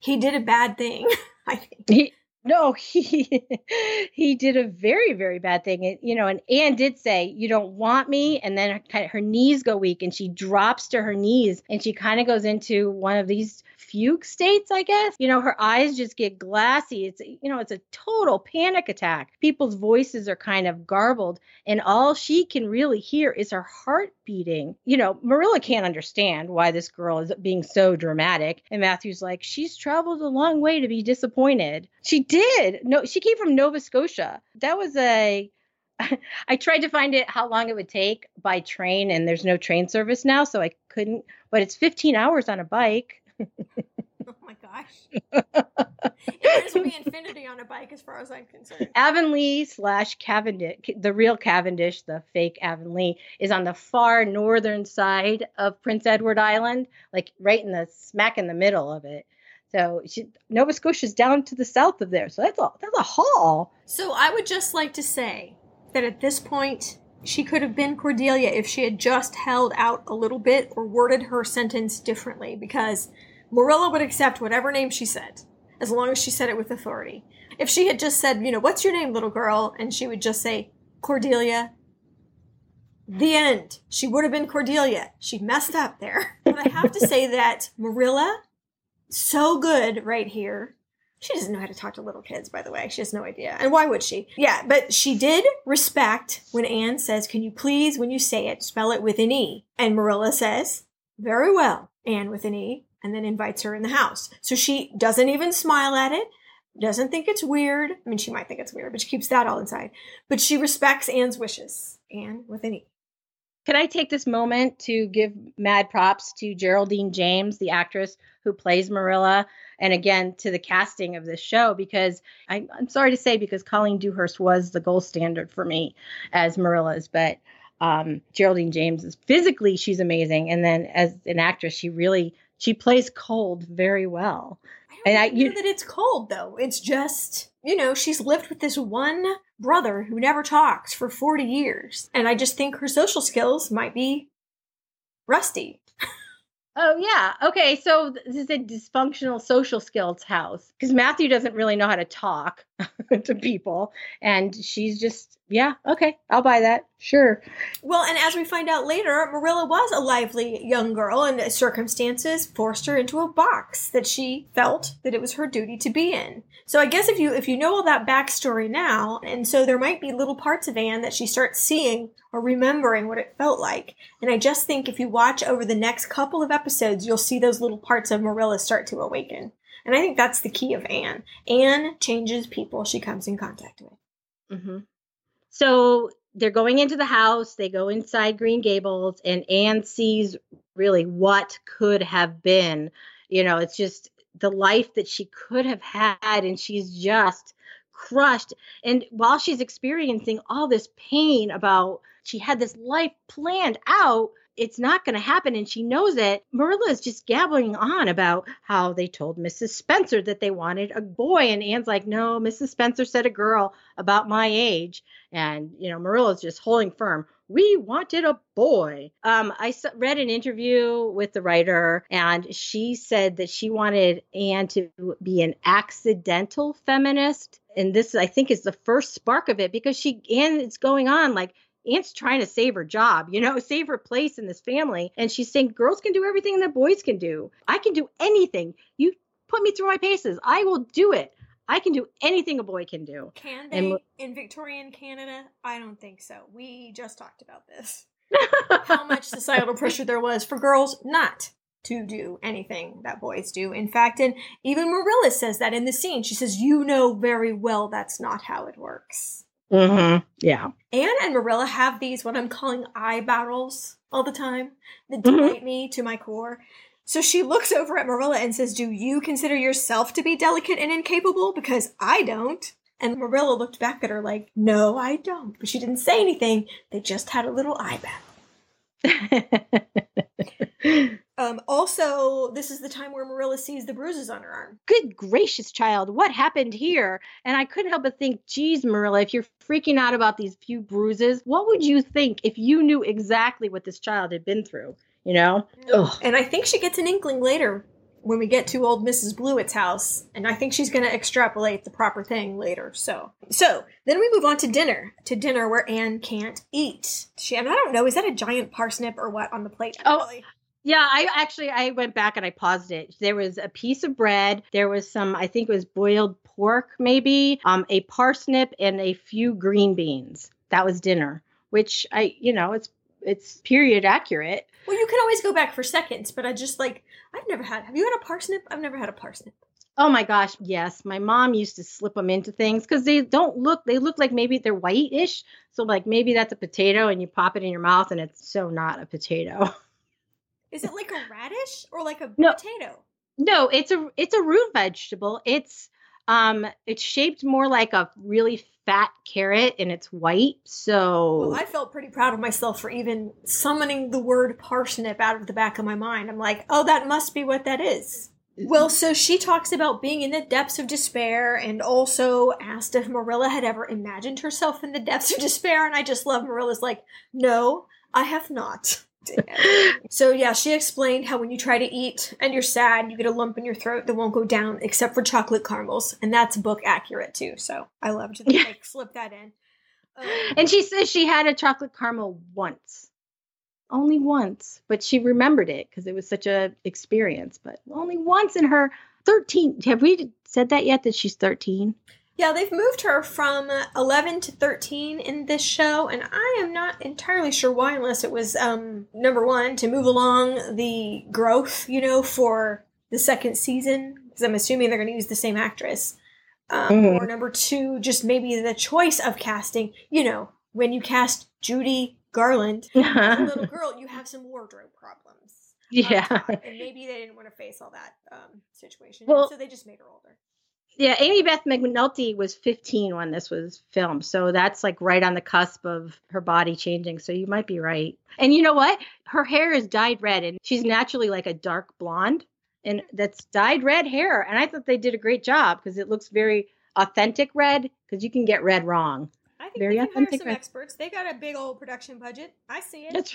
he did a bad thing. I think. He no, he he did a very very bad thing. It, you know, and Anne did say, "You don't want me," and then her, her knees go weak, and she drops to her knees, and she kind of goes into one of these fugue states, I guess. You know, her eyes just get glassy. It's you know, it's a total panic attack. People's voices are kind of garbled, and all she can really hear is her heart beating. You know, Marilla can't understand why this girl is being so dramatic, and Matthew's like, "She's traveled a long way to be disappointed." She did. No, she came from Nova Scotia. That was a I tried to find it how long it would take by train, and there's no train service now, so I couldn't. But it's 15 hours on a bike. my gosh! it would be infinity on a bike, as far as I'm concerned. Avonlea slash Cavendish, the real Cavendish, the fake Avonlea, is on the far northern side of Prince Edward Island, like right in the smack in the middle of it. So she, Nova Scotia's down to the south of there. So that's a that's a haul. So I would just like to say that at this point she could have been Cordelia if she had just held out a little bit or worded her sentence differently because Marilla would accept whatever name she said as long as she said it with authority. If she had just said, you know, what's your name, little girl? And she would just say, Cordelia. The end. She would have been Cordelia. She messed up there. But I have to say that Marilla so good right here. She doesn't know how to talk to little kids, by the way. She has no idea. And why would she? Yeah, but she did respect when Anne says, Can you please, when you say it, spell it with an E? And Marilla says, Very well, Anne with an E, and then invites her in the house. So she doesn't even smile at it, doesn't think it's weird. I mean, she might think it's weird, but she keeps that all inside. But she respects Anne's wishes. Anne with an E. Can I take this moment to give mad props to Geraldine James, the actress who plays Marilla, and again to the casting of this show because I, am sorry to say because Colleen Dewhurst was the gold standard for me as Marilla's, but um, Geraldine James is physically she's amazing, and then as an actress she really she plays cold very well. I and I you that it's cold though. It's just you know she's lived with this one brother who never talks for 40 years. And I just think her social skills might be rusty. Oh yeah. Okay. So this is a dysfunctional social skills house because Matthew doesn't really know how to talk. to people. And she's just, yeah, okay, I'll buy that. Sure. Well, and as we find out later, Marilla was a lively young girl, and circumstances forced her into a box that she felt that it was her duty to be in. So I guess if you if you know all that backstory now, and so there might be little parts of Anne that she starts seeing or remembering what it felt like. And I just think if you watch over the next couple of episodes, you'll see those little parts of Marilla start to awaken. And I think that's the key of Anne. Anne changes people she comes in contact with. Mm-hmm. So they're going into the house, they go inside Green Gables, and Anne sees really what could have been. You know, it's just the life that she could have had, and she's just crushed. And while she's experiencing all this pain about she had this life planned out, it's not going to happen and she knows it. Marilla is just gabbling on about how they told Mrs. Spencer that they wanted a boy. And Anne's like, no, Mrs. Spencer said a girl about my age. And, you know, Marilla's just holding firm. We wanted a boy. Um, I read an interview with the writer, and she said that she wanted Anne to be an accidental feminist. And this, I think, is the first spark of it because she, Anne is going on like, Anne's trying to save her job, you know, save her place in this family. And she's saying girls can do everything that boys can do. I can do anything. You put me through my paces. I will do it. I can do anything a boy can do. Can they and, in Victorian Canada? I don't think so. We just talked about this. How much societal pressure there was for girls not to do anything that boys do. In fact, and even Marilla says that in the scene. She says, You know very well that's not how it works. Mm-hmm. Yeah. Anne and Marilla have these what I'm calling eye battles all the time that mm-hmm. delight mm-hmm. me to my core. So she looks over at Marilla and says, Do you consider yourself to be delicate and incapable? Because I don't. And Marilla looked back at her like, No, I don't. But she didn't say anything. They just had a little eye battle. Um, also, this is the time where Marilla sees the bruises on her arm. Good gracious, child, what happened here? And I couldn't help but think, geez, Marilla, if you're freaking out about these few bruises, what would you think if you knew exactly what this child had been through? You know? Ugh. And I think she gets an inkling later when we get to old Mrs. Blewett's house, and I think she's going to extrapolate the proper thing later. So, so then we move on to dinner. To dinner where Anne can't eat. She, and I don't know, is that a giant parsnip or what on the plate? Oh, really? Yeah, I actually I went back and I paused it. There was a piece of bread. There was some, I think it was boiled pork, maybe, um, a parsnip, and a few green beans. That was dinner, which I, you know, it's it's period accurate. Well, you can always go back for seconds, but I just like I've never had. Have you had a parsnip? I've never had a parsnip. Oh my gosh, yes. My mom used to slip them into things because they don't look, they look like maybe they're whitish. So, like, maybe that's a potato and you pop it in your mouth and it's so not a potato. Is it like a radish or like a no, potato? No, it's a it's a root vegetable. It's um it's shaped more like a really fat carrot and it's white. So well, I felt pretty proud of myself for even summoning the word parsnip out of the back of my mind. I'm like, "Oh, that must be what that is." Well, so she talks about being in the depths of despair and also asked if Marilla had ever imagined herself in the depths of despair. And I just love Marilla's like, no, I have not so yeah, she explained how when you try to eat and you're sad, you get a lump in your throat that won't go down except for chocolate caramels, and that's book accurate too. So I loved to yeah. they slip that in. Um, and she says she had a chocolate caramel once, only once, but she remembered it because it was such a experience. But only once in her thirteen. Have we said that yet? That she's thirteen. Yeah, they've moved her from 11 to 13 in this show, and I am not entirely sure why, unless it was, um, number one, to move along the growth, you know, for the second season, because I'm assuming they're going to use the same actress. Um, mm-hmm. Or number two, just maybe the choice of casting. You know, when you cast Judy Garland, as a little girl, you have some wardrobe problems. Yeah. and maybe they didn't want to face all that um, situation. Well, so they just made her older yeah, Amybeth McNulty was 15 when this was filmed. So that's like right on the cusp of her body changing. So you might be right. And you know what? Her hair is dyed red and she's naturally like a dark blonde. And that's dyed red hair. And I thought they did a great job because it looks very authentic red because you can get red wrong. I think very they can authentic hire some red. experts. They got a big old production budget. I see it. That's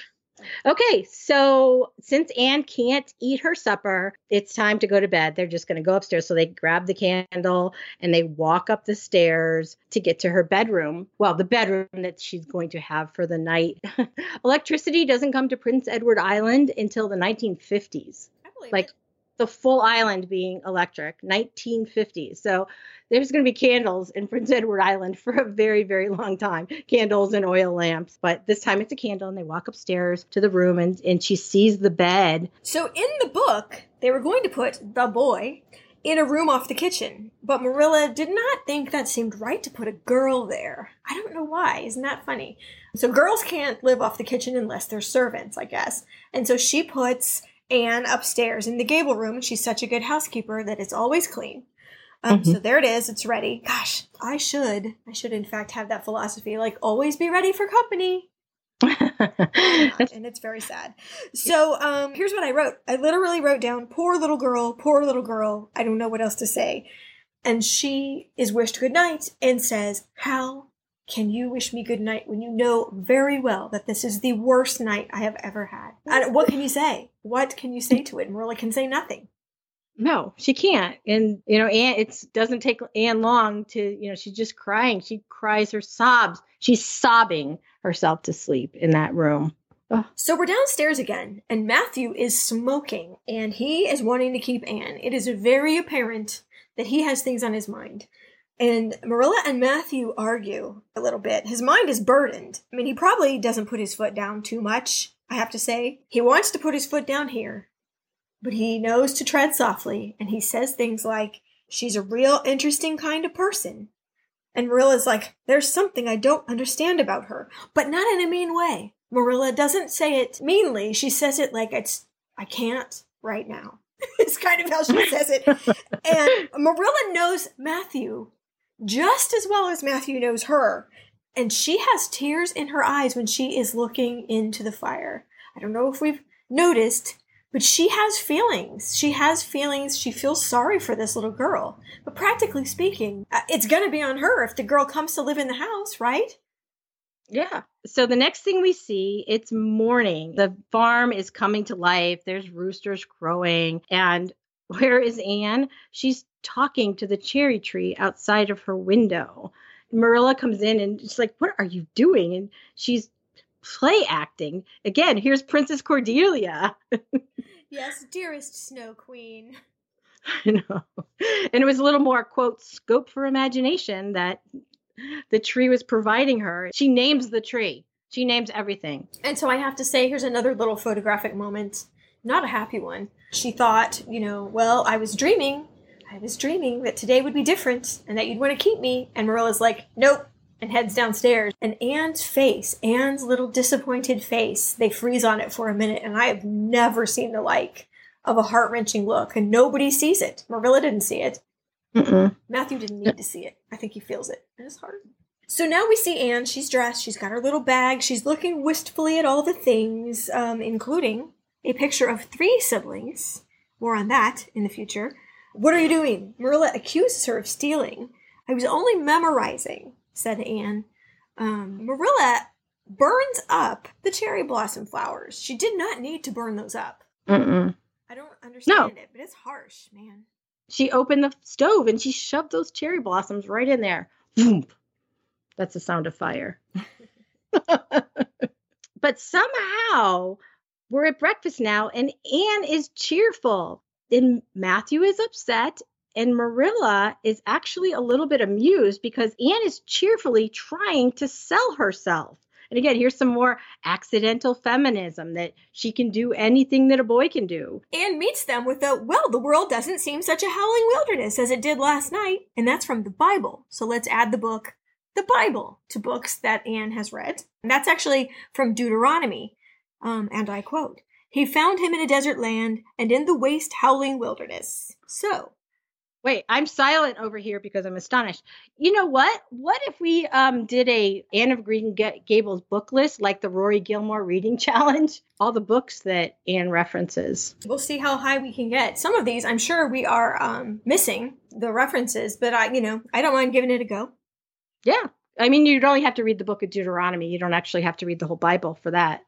Okay, so since Anne can't eat her supper, it's time to go to bed. They're just going to go upstairs. So they grab the candle and they walk up the stairs to get to her bedroom. Well, the bedroom that she's going to have for the night. Electricity doesn't come to Prince Edward Island until the 1950s. like it. The full island being electric, 1950s. So there's going to be candles in Prince Edward Island for a very, very long time candles and oil lamps. But this time it's a candle, and they walk upstairs to the room, and, and she sees the bed. So in the book, they were going to put the boy in a room off the kitchen, but Marilla did not think that seemed right to put a girl there. I don't know why. Isn't that funny? So girls can't live off the kitchen unless they're servants, I guess. And so she puts Anne upstairs in the gable room, and she's such a good housekeeper that it's always clean. Um, Mhm. So there it is. It's ready. Gosh, I should. I should, in fact, have that philosophy. Like, always be ready for company. And it's very sad. So, um, here's what I wrote. I literally wrote down, "Poor little girl, poor little girl." I don't know what else to say. And she is wished good night and says, "How can you wish me good night when you know very well that this is the worst night I have ever had?" And what can you say? What can you say to it? Marilla can say nothing. no, she can't. And, you know, Anne, it doesn't take Anne long to, you know, she's just crying. She cries her sobs. She's sobbing herself to sleep in that room. So we're downstairs again, and Matthew is smoking, and he is wanting to keep Anne. It is very apparent that he has things on his mind. And Marilla and Matthew argue a little bit. His mind is burdened. I mean, he probably doesn't put his foot down too much, I have to say. He wants to put his foot down here, but he knows to tread softly, and he says things like, She's a real interesting kind of person. And Marilla's like, There's something I don't understand about her, but not in a mean way. Marilla doesn't say it meanly. She says it like it's, I can't right now. it's kind of how she says it. And Marilla knows Matthew just as well as Matthew knows her. And she has tears in her eyes when she is looking into the fire. I don't know if we've noticed, but she has feelings. She has feelings. She feels sorry for this little girl. But practically speaking, uh, it's going to be on her if the girl comes to live in the house, right? Yeah. So the next thing we see, it's morning. The farm is coming to life. There's roosters crowing. And where is Anne? She's talking to the cherry tree outside of her window. Marilla comes in and she's like, What are you doing? And she's play acting. Again, here's Princess Cordelia. Yes, dearest Snow Queen. you know. And it was a little more, quote, scope for imagination that the tree was providing her. She names the tree. She names everything. And so I have to say, here's another little photographic moment. Not a happy one. She thought, you know, well, I was dreaming. I was dreaming that today would be different and that you'd want to keep me. And Marilla's like, nope, and heads downstairs. And Anne's face, Anne's little disappointed face, they freeze on it for a minute. And I have never seen the like of a heart wrenching look. And nobody sees it. Marilla didn't see it. Mm-mm. Matthew didn't need to see it. I think he feels it in his heart. So now we see Anne. She's dressed. She's got her little bag. She's looking wistfully at all the things, um, including a picture of three siblings. More on that in the future. What are you doing? Marilla accuses her of stealing. I was only memorizing, said Anne. Um, Marilla burns up the cherry blossom flowers. She did not need to burn those up. Mm-mm. I don't understand it, but it's harsh, man. She opened the stove and she shoved those cherry blossoms right in there. Boom. That's the sound of fire. but somehow we're at breakfast now and Anne is cheerful. And Matthew is upset and Marilla is actually a little bit amused because Anne is cheerfully trying to sell herself. And again, here's some more accidental feminism that she can do anything that a boy can do. Anne meets them with a, well, the world doesn't seem such a howling wilderness as it did last night. And that's from the Bible. So let's add the book, the Bible, to books that Anne has read. And that's actually from Deuteronomy. Um, and I quote, He found him in a desert land and in the waste howling wilderness. So, Wait, I'm silent over here because I'm astonished. You know what? What if we um did a Anne of Green Gables book list like the Rory Gilmore reading challenge? All the books that Anne references. we'll see how high we can get. Some of these, I'm sure we are um, missing the references, but I, you know, I don't mind giving it a go. Yeah. I mean, you'd only have to read the book of Deuteronomy. You don't actually have to read the whole Bible for that.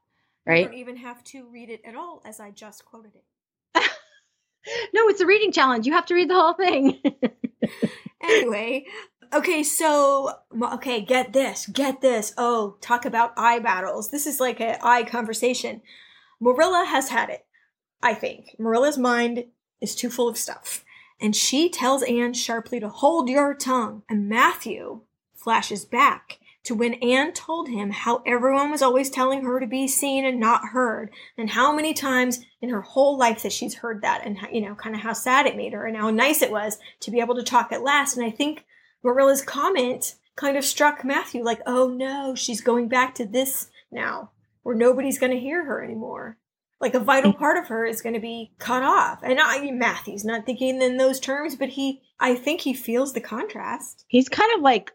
You don't even have to read it at all, as I just quoted it. no, it's a reading challenge. You have to read the whole thing. Anyway, okay, so okay, get this, get this. Oh, talk about eye battles. This is like an eye conversation. Marilla has had it. I think Marilla's mind is too full of stuff, and she tells Anne sharply to hold your tongue. And Matthew flashes back to when Anne told him how everyone was always telling her to be seen and not heard, and how many times in her whole life that she's heard that, and you know, kind of how sad it made her, and how nice it was to be able to talk at last. And I think Marilla's comment kind of struck Matthew like, oh no, she's going back to this now, where nobody's going to hear her anymore. Like a vital part of her is going to be cut off. And I, mean Matthew's not thinking in those terms, but he, I think he feels the contrast. He's kind of like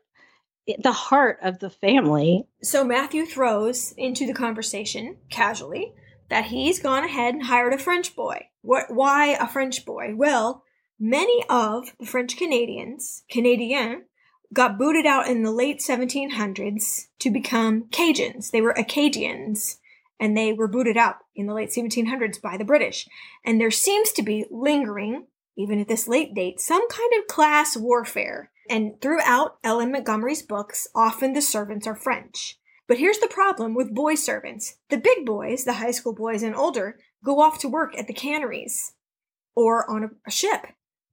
the heart of the family. So Matthew throws into the conversation casually that he's gone ahead and hired a French boy. What? Why a French boy? Well, many of the French Canadians, Canadiens, got booted out in the late 1700s to become Cajuns. They were Acadians, and they were booted out in the late 1700s by the British. And there seems to be lingering, even at this late date, some kind of class warfare. And throughout L.M. Montgomery's books, often the servants are French. But here's the problem with boy servants. The big boys, the high school boys and older, go off to work at the canneries or on a, ship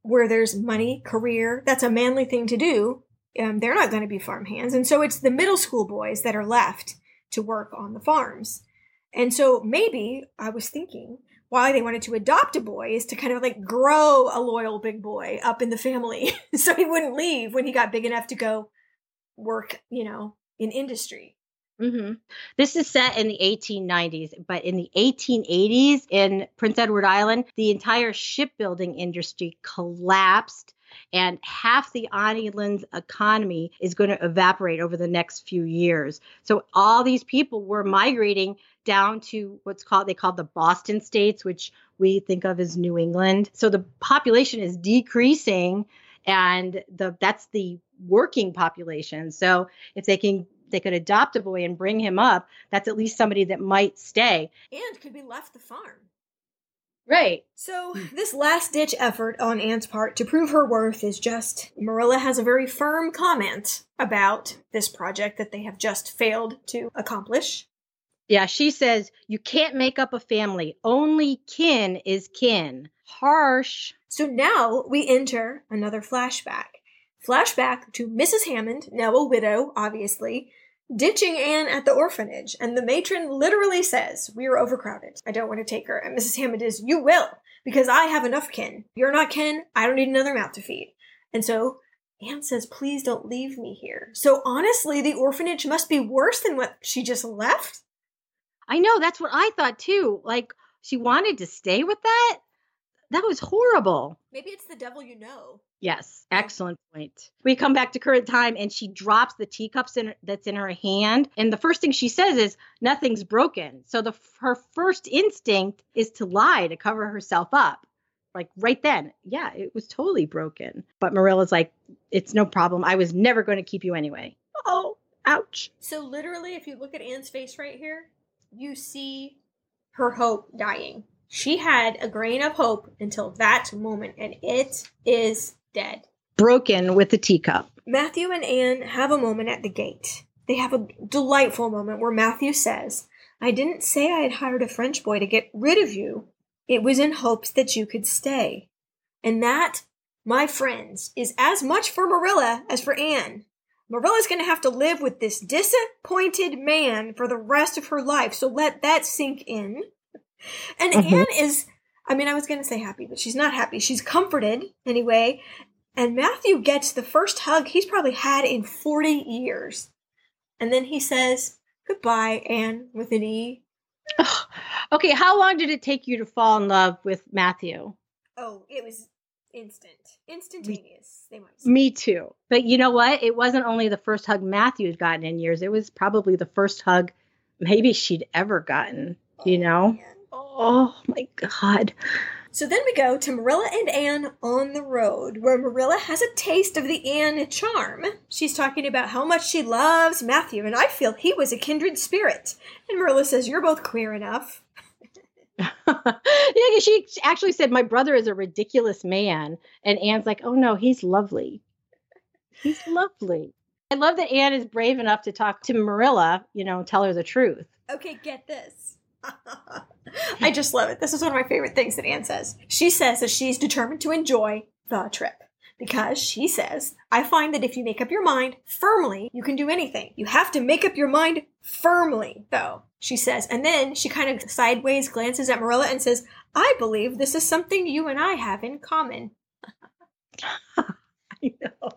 where there's money, career. That's a manly thing to do. Um, they're not going to be farm hands. And so it's the middle school boys that are left to work on the farms. And so maybe I was thinking why they wanted to adopt a boy is to kind of like grow a loyal big boy up in the family so he wouldn't leave when he got big enough to go work, you know, in industry. hmm This is set in the 1890s, but in the 1880s in Prince Edward Island, the entire shipbuilding industry collapsed. And half the island's economy is going to evaporate over the next few years. So all these people were migrating down to what's called they call the Boston states, which we think of as New England. So the population is decreasing, and the that's the working population. So if they can they could adopt a boy and bring him up, that's at least somebody that might stay. And could be left the farm. Right. So, this last ditch effort on Anne's part to prove her worth is just Marilla has a very firm comment about this project that they have just failed to accomplish. Yeah, she says you can't make up a family. Only kin is kin. Harsh. So now we enter another flashback. Flashback to Mrs. Hammond, now a widow, obviously, ditching Anne at the orphanage. And the matron literally says, We are overcrowded. I don't want to take her. And Mrs. Hammond is, You will, because I have enough kin. You're not kin. I don't need another mouth to feed. And so Anne says, Please don't leave me here. So honestly, the orphanage must be worse than what she just left. I know that's what I thought too. Like she wanted to stay with that. That was horrible. Maybe it's the devil you know. Yes, excellent point. We come back to current time and she drops the teacups in that's in her hand and the first thing she says is nothing's broken. So the her first instinct is to lie to cover herself up. Like right then. Yeah, it was totally broken. But Marilla's like it's no problem. I was never going to keep you anyway. Oh, ouch. So literally, if you look at Anne's face right here, you see her hope dying. She had a grain of hope until that moment, and it is dead. Broken with the teacup. Matthew and Anne have a moment at the gate. They have a delightful moment where Matthew says, I didn't say I had hired a French boy to get rid of you. It was in hopes that you could stay. And that, my friends, is as much for Marilla as for Anne. Marilla's going to have to live with this disappointed man for the rest of her life, so let that sink in. And Mhm. Anne is, I mean, I was going to say happy, but she's not happy. She's comforted anyway. And Matthew gets the first hug he's probably had in 40 years. And then he says, Goodbye, Anne, with an E. Okay, how long did it take you to fall in love with Matthew? Oh, it was instant. Instantaneous, they might say. Me too. But you know what? It wasn't only the first hug Matthew had gotten in years. It was probably the first hug maybe she'd ever gotten, you oh, know? Man. Oh my God. So then we go to Marilla and Anne on the road, where Marilla has a taste of the Anne charm. She's talking about how much she loves Matthew, and I feel he was a kindred spirit. And Marilla says, You're both queer enough. yeah, she actually said, My brother is a ridiculous man. And Anne's like, Oh no, he's lovely. He's lovely. I love that Anne is brave enough to talk to Marilla, you know, tell her the truth. Okay, get this. I just love it. This is one of my favorite things that Anne says. She says that she's determined to enjoy the trip because she says, I find that if you make up your mind firmly, you can do anything. You have to make up your mind firmly, though, she says. And then she kind of sideways glances at Marilla and says, I believe this is something you and I have in common. I know.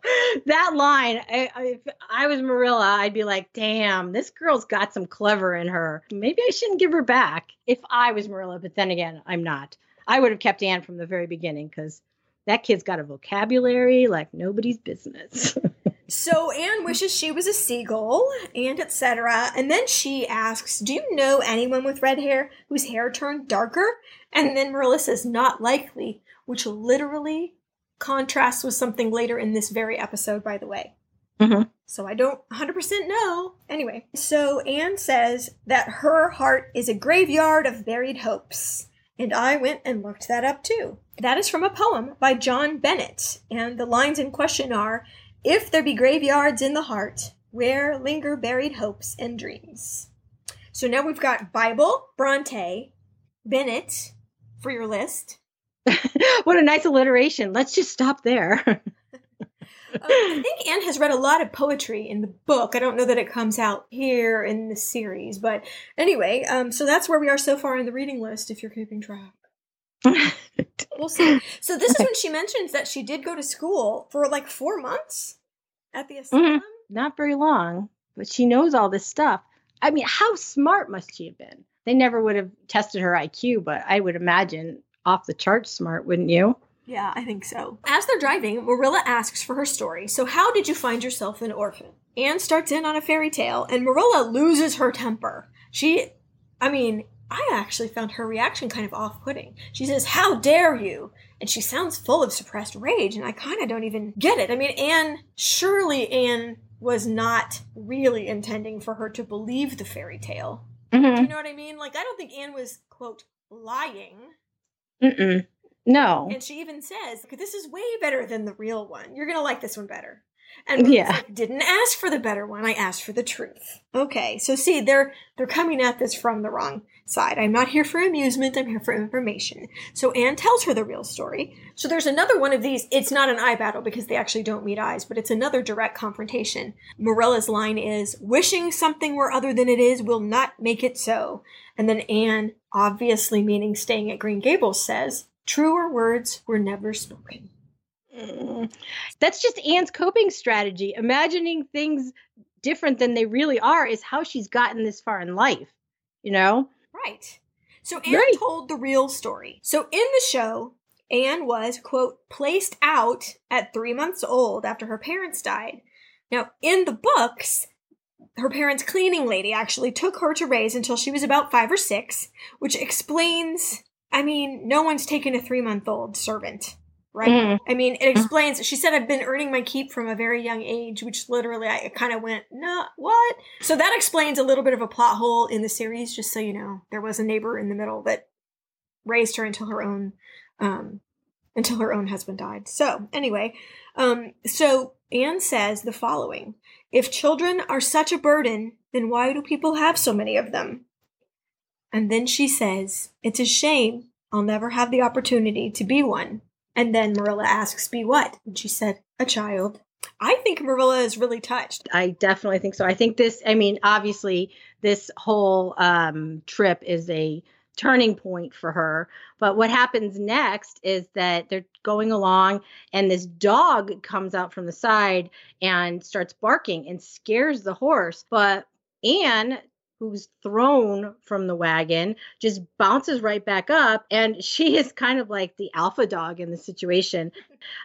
That line, I, I, if I was Marilla, I'd be like, damn, this girl's got some clever in her. Maybe I shouldn't give her back if I was Marilla, but then again, I'm not. I would have kept Anne from the very beginning because that kid's got a vocabulary like nobody's business. so Anne wishes she was a seagull and etc. And then she asks, Do you know anyone with red hair whose hair turned darker? And then Marilla says, Not likely, which literally contrasts with something later in this very episode, by the way. Mm-hmm. So I don't 100% know. Anyway, so Anne says that her heart is a graveyard of buried hopes. And I went and looked that up too. That is from a poem by John Bennett. And the lines in question are If there be graveyards in the heart, where linger buried hopes and dreams. So now we've got Bible, Bronte, Bennett for your list, what a nice alliteration. Let's just stop there. um, I think Anne has read a lot of poetry in the book. I don't know that it comes out here in the series, but anyway, um, so that's where we are so far in the reading list. If you're keeping track, we'll see. So this is when she mentions that she did go to school for like four months at the asylum. Mm-hmm. Not very long, but she knows all this stuff. I mean, how smart must she have been? They never would have tested her IQ, but I would imagine off the charts smart, wouldn't you? Yeah, I think so. As they're driving, Marilla asks for her story. So, how did you find yourself an orphan? Anne starts in on a fairy tale, and Marilla loses her temper. She, I mean, I actually found her reaction kind of off putting. She says, How dare you? And she sounds full of suppressed rage, and I kind of don't even get it. I mean, Anne, surely Anne was not really intending for her to believe the fairy tale. Mm-hmm. Do you know what I mean? Like, I don't think Anne was, quote, lying. Mm-mm. No. And she even says, "This is way better than the real one. You're gonna like this one better." And yeah, like, didn't ask for the better one. I asked for the truth. Okay, so see, they're they're coming at this from the wrong side. I'm not here for amusement. I'm here for information. So Anne tells her the real story. So there's another one of these. It's not an eye battle because they actually don't meet eyes, but it's another direct confrontation. Marilla's line is, "Wishing something were other than it is will not make it so." And then Anne, obviously meaning staying at Green Gables, says, Truer words were never spoken. Mm. That's just Anne's coping strategy. Imagining things different than they really are is how she's gotten this far in life, you know? Right. So Anne right. told the real story. So in the show, Anne was, quote, placed out at three months old after her parents died. Now, in the books, her parents' cleaning lady actually took her to raise until she was about five or six, which explains. I mean, no one's taken a three month old servant, right? Mm. I mean, it explains. She said, I've been earning my keep from a very young age, which literally I kind of went, no, what? So that explains a little bit of a plot hole in the series, just so you know. There was a neighbor in the middle that raised her until her own, um, until her own husband died. So, anyway, um, so Anne says the following If children are such a burden, then why do people have so many of them? And then she says, It's a shame I'll never have the opportunity to be one. And then Marilla asks, Be what? And she said, A child. I think Marilla is really touched. I definitely think so. I think this, I mean, obviously, this whole um, trip is a turning point for her. But what happens next is that they're going along and this dog comes out from the side and starts barking and scares the horse. But Anne who's thrown from the wagon just bounces right back up and she is kind of like the alpha dog in the situation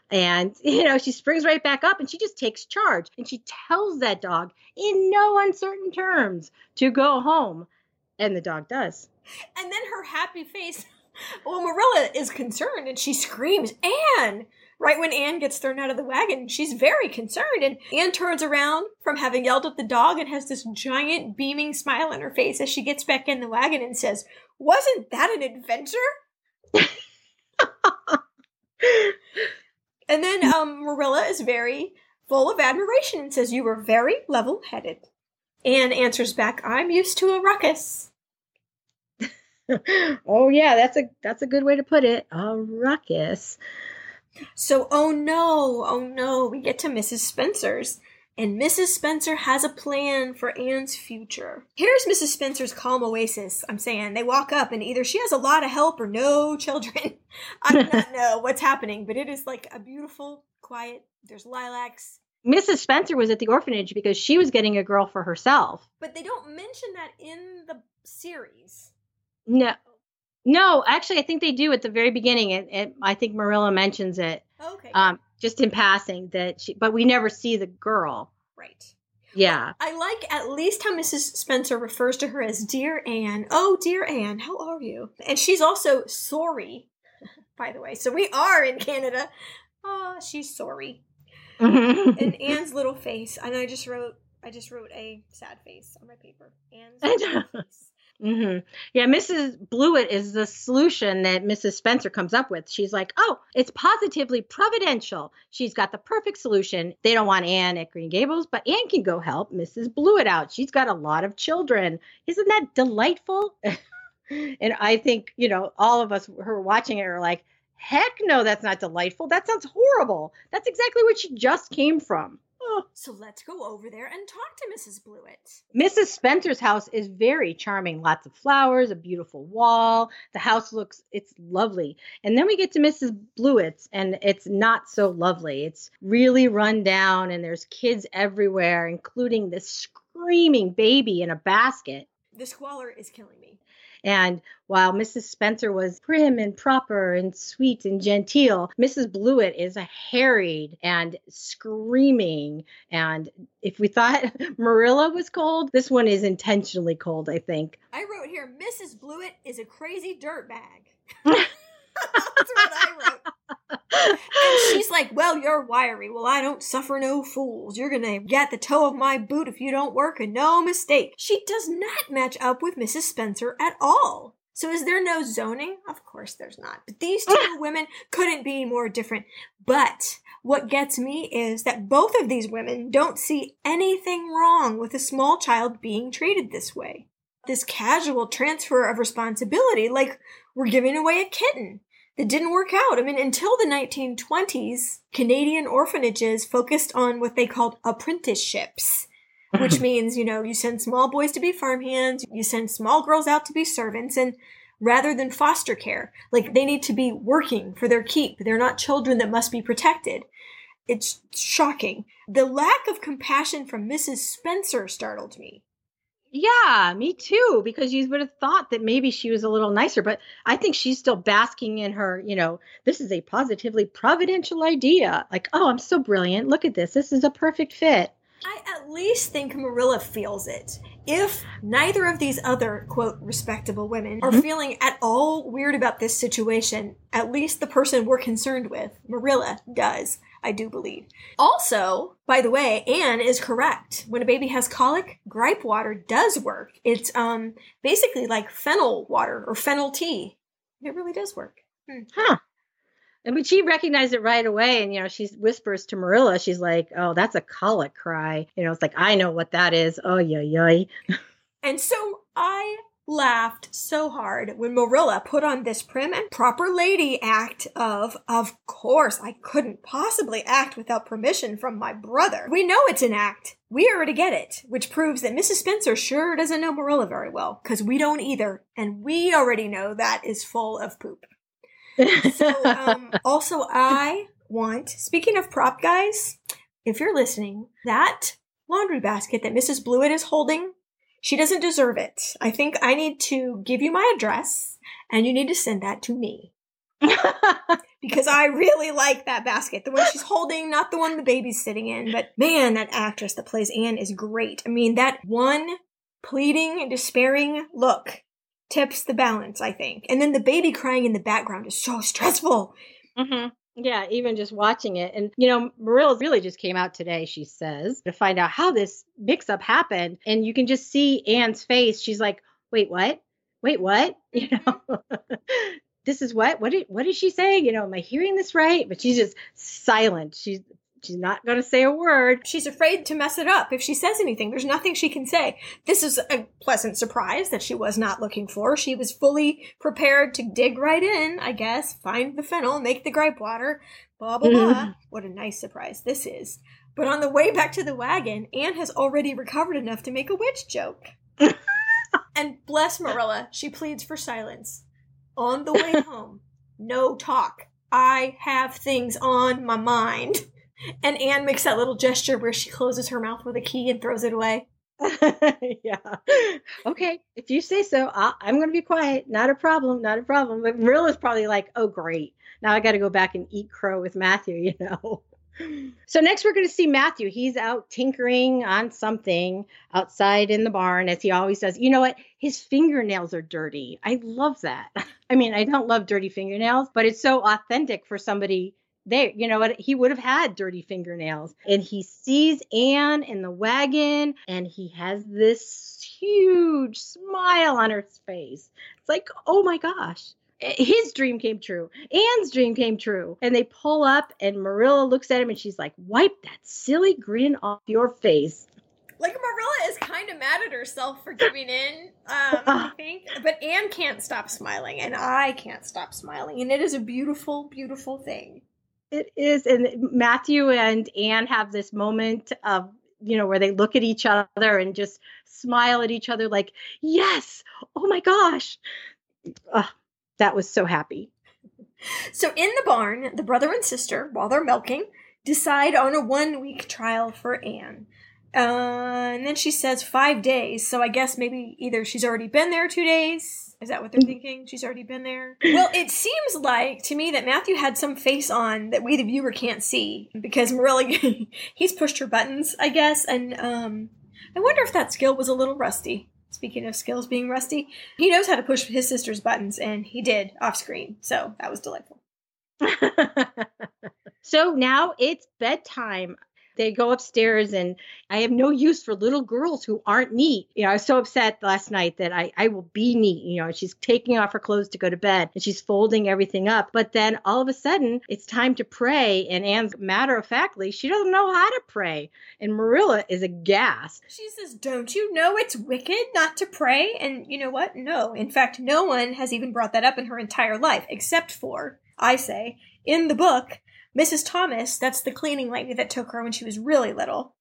and you know she springs right back up and she just takes charge and she tells that dog in no uncertain terms to go home and the dog does and then her happy face well, Marilla is concerned and she screams, Anne! Right when Anne gets thrown out of the wagon, she's very concerned. And Anne turns around from having yelled at the dog and has this giant beaming smile on her face as she gets back in the wagon and says, Wasn't that an adventure? and then um, Marilla is very full of admiration and says, You were very level headed. Anne answers back, I'm used to a ruckus. oh yeah, that's a that's a good way to put it. A ruckus. So, oh no, oh no, we get to Mrs. Spencer's. And Mrs. Spencer has a plan for Anne's future. Here's Mrs. Spencer's calm oasis. I'm saying they walk up and either she has a lot of help or no children. I do not know what's happening, but it is like a beautiful, quiet. There's lilacs. Mrs. Spencer was at the orphanage because she was getting a girl for herself. But they don't mention that in the series. No, no, actually, I think they do at the very beginning. And, and I think Marilla mentions it. Okay. Um, just in passing that she, but we never see the girl. right. Yeah. I like at least how Mrs. Spencer refers to her as Dear Anne. Oh, dear Anne, how are you? And she's also sorry, by the way. So we are in Canada. Ah, she's sorry. And Anne's little face, and I just wrote, I just wrote a sad face on my paper. Anne's little face. Hmm Yeah, Mrs. Blewett is the solution that Mrs. Spencer comes up with. She's like, oh, it's positively providential. She's got the perfect solution. They don't want Anne at Green Gables, but Anne can go help Mrs. Blewett out. She's got a lot of children. Isn't that delightful? and I think, you know, all of us who are watching it are like, heck no, that's not delightful. That sounds horrible. That's exactly what she just came from. So let's go over there and talk to Mrs. Blewett. Mrs. Spencer's house is very charming. Lots of flowers, a beautiful wall. The house looks, it's lovely. And then we get to Mrs. Blewett's, and it's not so lovely. It's really run down, and there's kids everywhere, including this screaming baby in a basket. The squalor is killing me. And while Mrs. Spencer was prim and proper and sweet and genteel, Mrs. Blewett is a harried and screaming. And if we thought Marilla was cold, this one is intentionally cold, I think. I wrote here, Mrs. Blewett is a crazy dirtbag. That's what I wrote. And she's like, Well, you're wiry. Well, I don't suffer no fools. You're gonna get the toe of my boot if you don't work, and no mistake. She does not match up with Mrs. Spencer at all. So is there no zoning? Of course there's not. But these two women couldn't be more different. But what gets me is that both of these women don't see anything wrong with a small child being treated this way. This casual transfer of responsibility, like we're giving away a kitten that didn't work out. I mean, until the 1920s, Canadian orphanages focused on what they called apprenticeships, which means, you know, you send small boys to be farmhands, you send small girls out to be servants, and rather than foster care, like they need to be working for their keep. They're not children that must be protected. It's shocking. The lack of compassion from Mrs. Spencer startled me. Yeah, me too, because you would have thought that maybe she was a little nicer, but I think she's still basking in her, you know, this is a positively providential idea. Like, oh, I'm so brilliant. Look at this. This is a perfect fit. I at least think Marilla feels it. If neither of these other, quote, respectable women are mm-hmm. feeling at all weird about this situation, at least the person we're concerned with, Marilla, does. I do believe. Also, by the way, Anne is correct. When a baby has colic, gripe water does work. It's um basically like fennel water or fennel tea. It really does work. Huh. And but she recognized it right away, and you know, she whispers to Marilla, she's like, "Oh, that's a colic cry." You know, it's like I know what that is. Oh, yeah, yeah. And so I laughed so hard when Marilla put on this prim and proper lady act of, of course, I couldn't possibly act without permission from my brother. We know it's an act. We already get it, which proves that Mrs. Spencer sure doesn't know Marilla very well, because we don't either, and we already know that is full of poop. So, um, also, I want, speaking of prop guys, if you're listening, that laundry basket that Mrs. Blewett is holding, she doesn't deserve it. I think I need to give you my address and you need to send that to me because I really like that basket. The one she's holding, not the one the baby's sitting in. But man, that actress that plays Anne is great. I mean, that one pleading and despairing look tips the balance, I think. And then the baby crying in the background is so stressful. Mm-hmm. Yeah, even just watching it. And, you know, Marilla really just came out today, she says, to find out how this mix up happened. And you can just see Anne's face. She's like, wait, what? Wait, what? You mm-hmm. know, this is what? What did, she saying? You know, am I hearing this right? But she's just silent. She's She's not going to say a word. She's afraid to mess it up. If she says anything, there's nothing she can say. This is a pleasant surprise that she was not looking for. She was fully prepared to dig right in, I guess, find the fennel, make the gripe water, blah, blah, blah. Mm-hmm. What a nice surprise this is. But on the way back to the wagon, Anne has already recovered enough to make a witch joke. and bless Marilla, she pleads for silence. On the way home, no talk. I have things on my mind. And Anne makes that little gesture where she closes her mouth with a key and throws it away. yeah. Okay. If you say so, i am going to be quiet. Not a problem. Not a problem. But is probably like, oh, great. Now I got to go back and eat crow with Matthew, you know? So next we're going to see Matthew. He's out tinkering on something outside in the barn as he always does. You know what? His fingernails are dirty. I love that. I mean, I don't love dirty fingernails, but it's so authentic for somebody there, you know what? He would have had dirty fingernails. And he sees Anne in the wagon and he has this huge smile on her face. It's like, oh my gosh. His dream came true. Anne's dream came true. And they pull up, and Marilla looks at him and she's like, Wipe that silly grin off your face. Like Marilla is kind of mad at herself for giving in, um, I think. But Anne can't stop smiling, and I can't stop smiling. And it is a beautiful, beautiful thing. It is. And Matthew and Anne have this moment of, you know, where they look at each other and just smile at each other like, yes, oh my gosh. that was so happy. So in the barn, the brother and sister, while they're milking, decide on a one week trial for Anne. Uh, and then she says five days. So I guess maybe either she's already been there two days. Is that what they're thinking? She's already been there? Well, it seems like to me that Matthew had some face on that we, the viewer, can't see because Marilla, he's pushed her buttons, I guess. And um, I wonder if that skill was a little rusty. Speaking of skills being rusty, he knows how to push his sister's buttons, and he did off screen. So that was delightful. so now it's bedtime they go upstairs and I have no use for little girls who aren't neat. You know, I was so upset last night that I, I will be neat. You know, she's taking off her clothes to go to bed and she's folding everything up. But then all of a sudden it's time to pray. And Anne's matter of factly, she doesn't know how to pray. And Marilla is aghast. She says, Don't you know it's wicked not to pray? And you know what? No. In fact, no one has even brought that up in her entire life, except for, I say, in the book, Mrs. Thomas, that's the cleaning lady that took her when she was really little.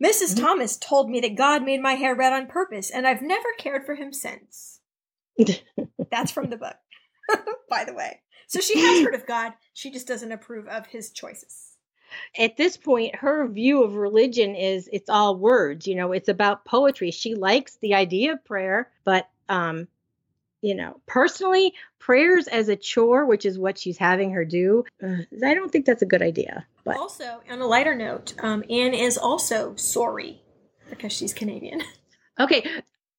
missus mm-hmm. Thomas told me that God made my hair red on purpose, and I've never cared for him since. that's from the book, by the way. So she has heard of God, she just doesn't approve of his choices at this point her view of religion is it's all words you know it's about poetry she likes the idea of prayer but um you know, personally, prayers as a chore, which is what she's having her do, uh, I don't think that's a good idea. But also, on a lighter note, um, Anne is also sorry because she's Canadian. Okay,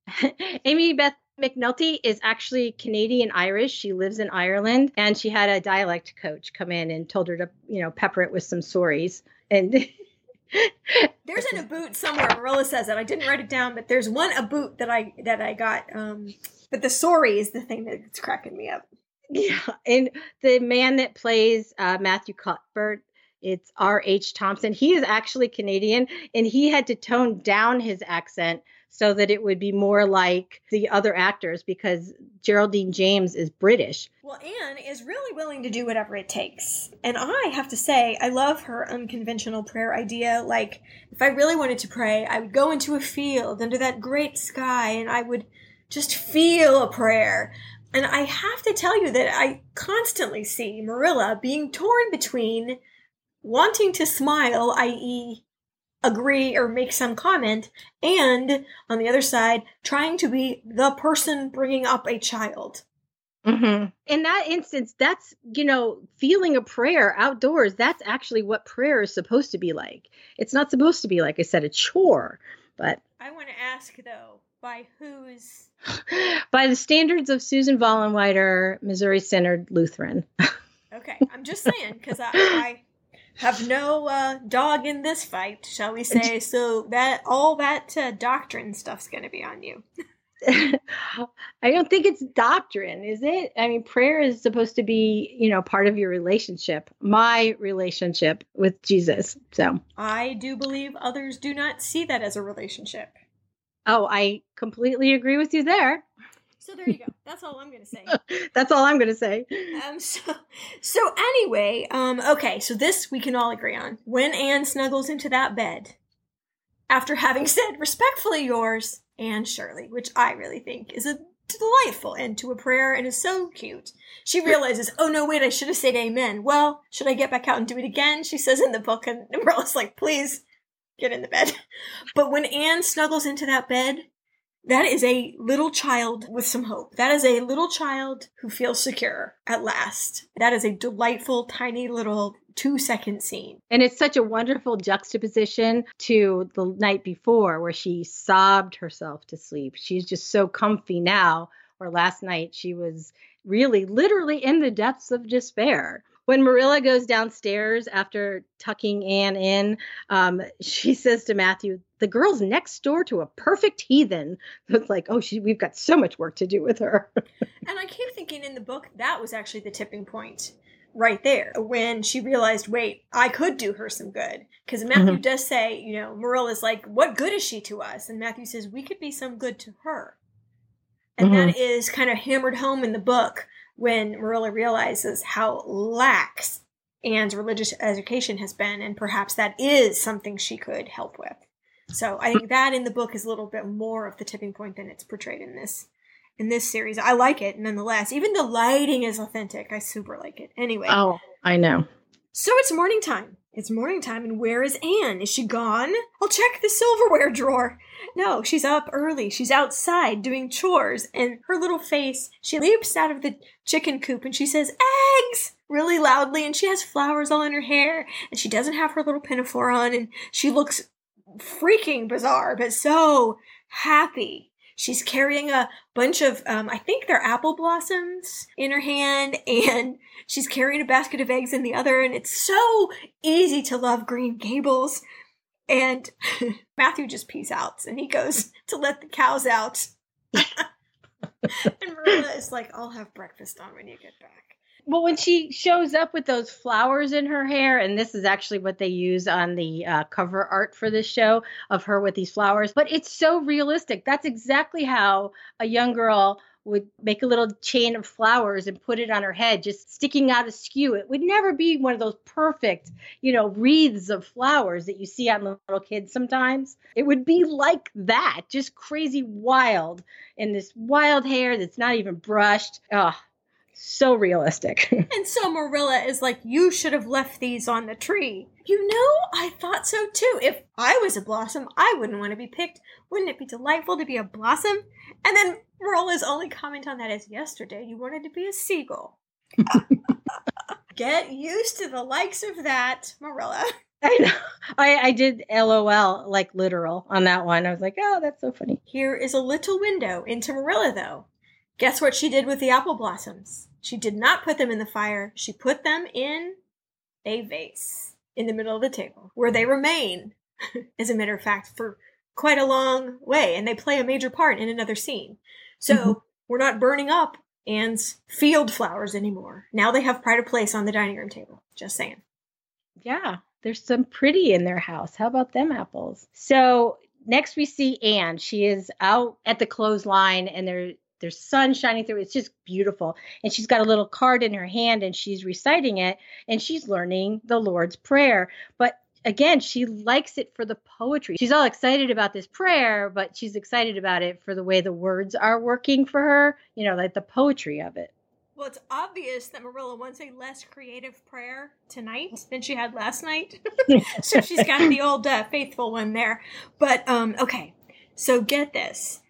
Amybeth McNulty is actually Canadian Irish. She lives in Ireland, and she had a dialect coach come in and told her to, you know, pepper it with some sorries. And there's an aboot somewhere. Marilla says it. I didn't write it down, but there's one aboot that I that I got um, but the sorry is the thing that's cracking me up. Yeah, and the man that plays uh, Matthew Cuthbert, it's R.H. Thompson. He is actually Canadian, and he had to tone down his accent so that it would be more like the other actors because Geraldine James is British. Well, Anne is really willing to do whatever it takes. And I have to say, I love her unconventional prayer idea. Like, if I really wanted to pray, I would go into a field under that great sky and I would just feel a prayer. And I have to tell you that I constantly see Marilla being torn between wanting to smile, i.e., agree or make some comment, and on the other side, trying to be the person bringing up a child. Mm-hmm. In that instance, that's, you know, feeling a prayer outdoors. That's actually what prayer is supposed to be like. It's not supposed to be, like I said, a chore. But I want to ask, though, By whose? By the standards of Susan Vollenweider, Missouri Synod Lutheran. okay, I'm just saying because I, I have no uh, dog in this fight, shall we say? So that all that uh, doctrine stuff's going to be on you. I don't think it's doctrine, is it? I mean, prayer is supposed to be, you know, part of your relationship, my relationship with Jesus. So I do believe others do not see that as a relationship. Oh, I completely agree with you there. So there you go. That's all I'm going to say. That's all I'm going to say. Um. So, so anyway. Um. Okay. So this we can all agree on. When Anne snuggles into that bed, after having said respectfully yours, Anne Shirley, which I really think is a delightful end to a prayer and is so cute. She realizes, oh no, wait, I should have said amen. Well, should I get back out and do it again? She says in the book, and Marilla's like, please get in the bed. But when Anne snuggles into that bed, that is a little child with some hope. That is a little child who feels secure at last. That is a delightful, tiny little two second scene. And it's such a wonderful juxtaposition to the night before where she sobbed herself to sleep. She's just so comfy now, or last night she was really literally in the depths of despair when Marilla goes downstairs after tucking Anne in, um, she says to Matthew, "The girl's next door to a perfect heathen." It's like, oh, she, we've got so much work to do with her. and I keep thinking in the book that was actually the tipping point right there when she realized, wait, I could do her some good. Because Matthew mm-hmm. does say, you know, Marilla's like, what good is she to us? And Matthew says, we could be some good to her. And mm-hmm. that is kind of hammered home in the book when Marilla realizes how lax Anne's religious education has been, and perhaps that is something she could help with. So I think that in the book is a little bit more of the tipping point than it's portrayed in this in this series. I like it nonetheless. Even the lighting is authentic. I super like it. Anyway. Oh, I know. So it's morning time. It's morning time, and where is Anne? Is she gone? I'll check the silverware drawer. No, she's up early. She's outside doing chores, and her little face, she leaps out of the chicken coop and she says, Eggs! really loudly, and she has flowers all in her hair, and she doesn't have her little pinafore on, and she looks freaking bizarre, but so happy. She's carrying a bunch of, um, I think they're apple blossoms in her hand, and she's carrying a basket of eggs in the other, and it's so easy to love Green Gables. And Matthew just pees out, and he goes to let the cows out. and Marilla is like, I'll have breakfast on when you get back well when she shows up with those flowers in her hair and this is actually what they use on the uh, cover art for this show of her with these flowers but it's so realistic. That's exactly how a young girl would make a little chain of flowers and put it on her head just sticking out askew. It would never be one of those perfect you know wreaths of flowers that you see on little kids sometimes. It would be like that just crazy wild in this wild hair that's not even brushed. Oh so realistic. and so Marilla is like, You should have left these on the tree. You know, I thought so too. If I was a blossom, I wouldn't want to be picked. Wouldn't it be delightful to be a blossom? And then Marilla's only comment on that is yesterday you wanted to be a seagull. Get used to the likes of that, Marilla. I know. I, I did LOL, like literal, on that one. I was like, oh, that's so funny. Here is a little window into Marilla, though. Guess what she did with the apple blossoms? She did not put them in the fire. She put them in a vase in the middle of the table where they remain, as a matter of fact, for quite a long way and they play a major part in another scene. So mm-hmm. we're not burning up Anne's field flowers anymore. Now they have pride of place on the dining room table. Just saying. Yeah, there's some pretty in their house. How about them apples? So next we see Anne. She is out at the clothesline and there there's sun shining through. It's just beautiful. And she's got a little card in her hand and she's reciting it and she's learning the Lord's Prayer. But again, she likes it for the poetry. She's all excited about this prayer, but she's excited about it for the way the words are working for her, you know, like the poetry of it. Well, it's obvious that Marilla wants a less creative prayer tonight than she had last night. so she's got the old uh, faithful one there. But um okay. So get this.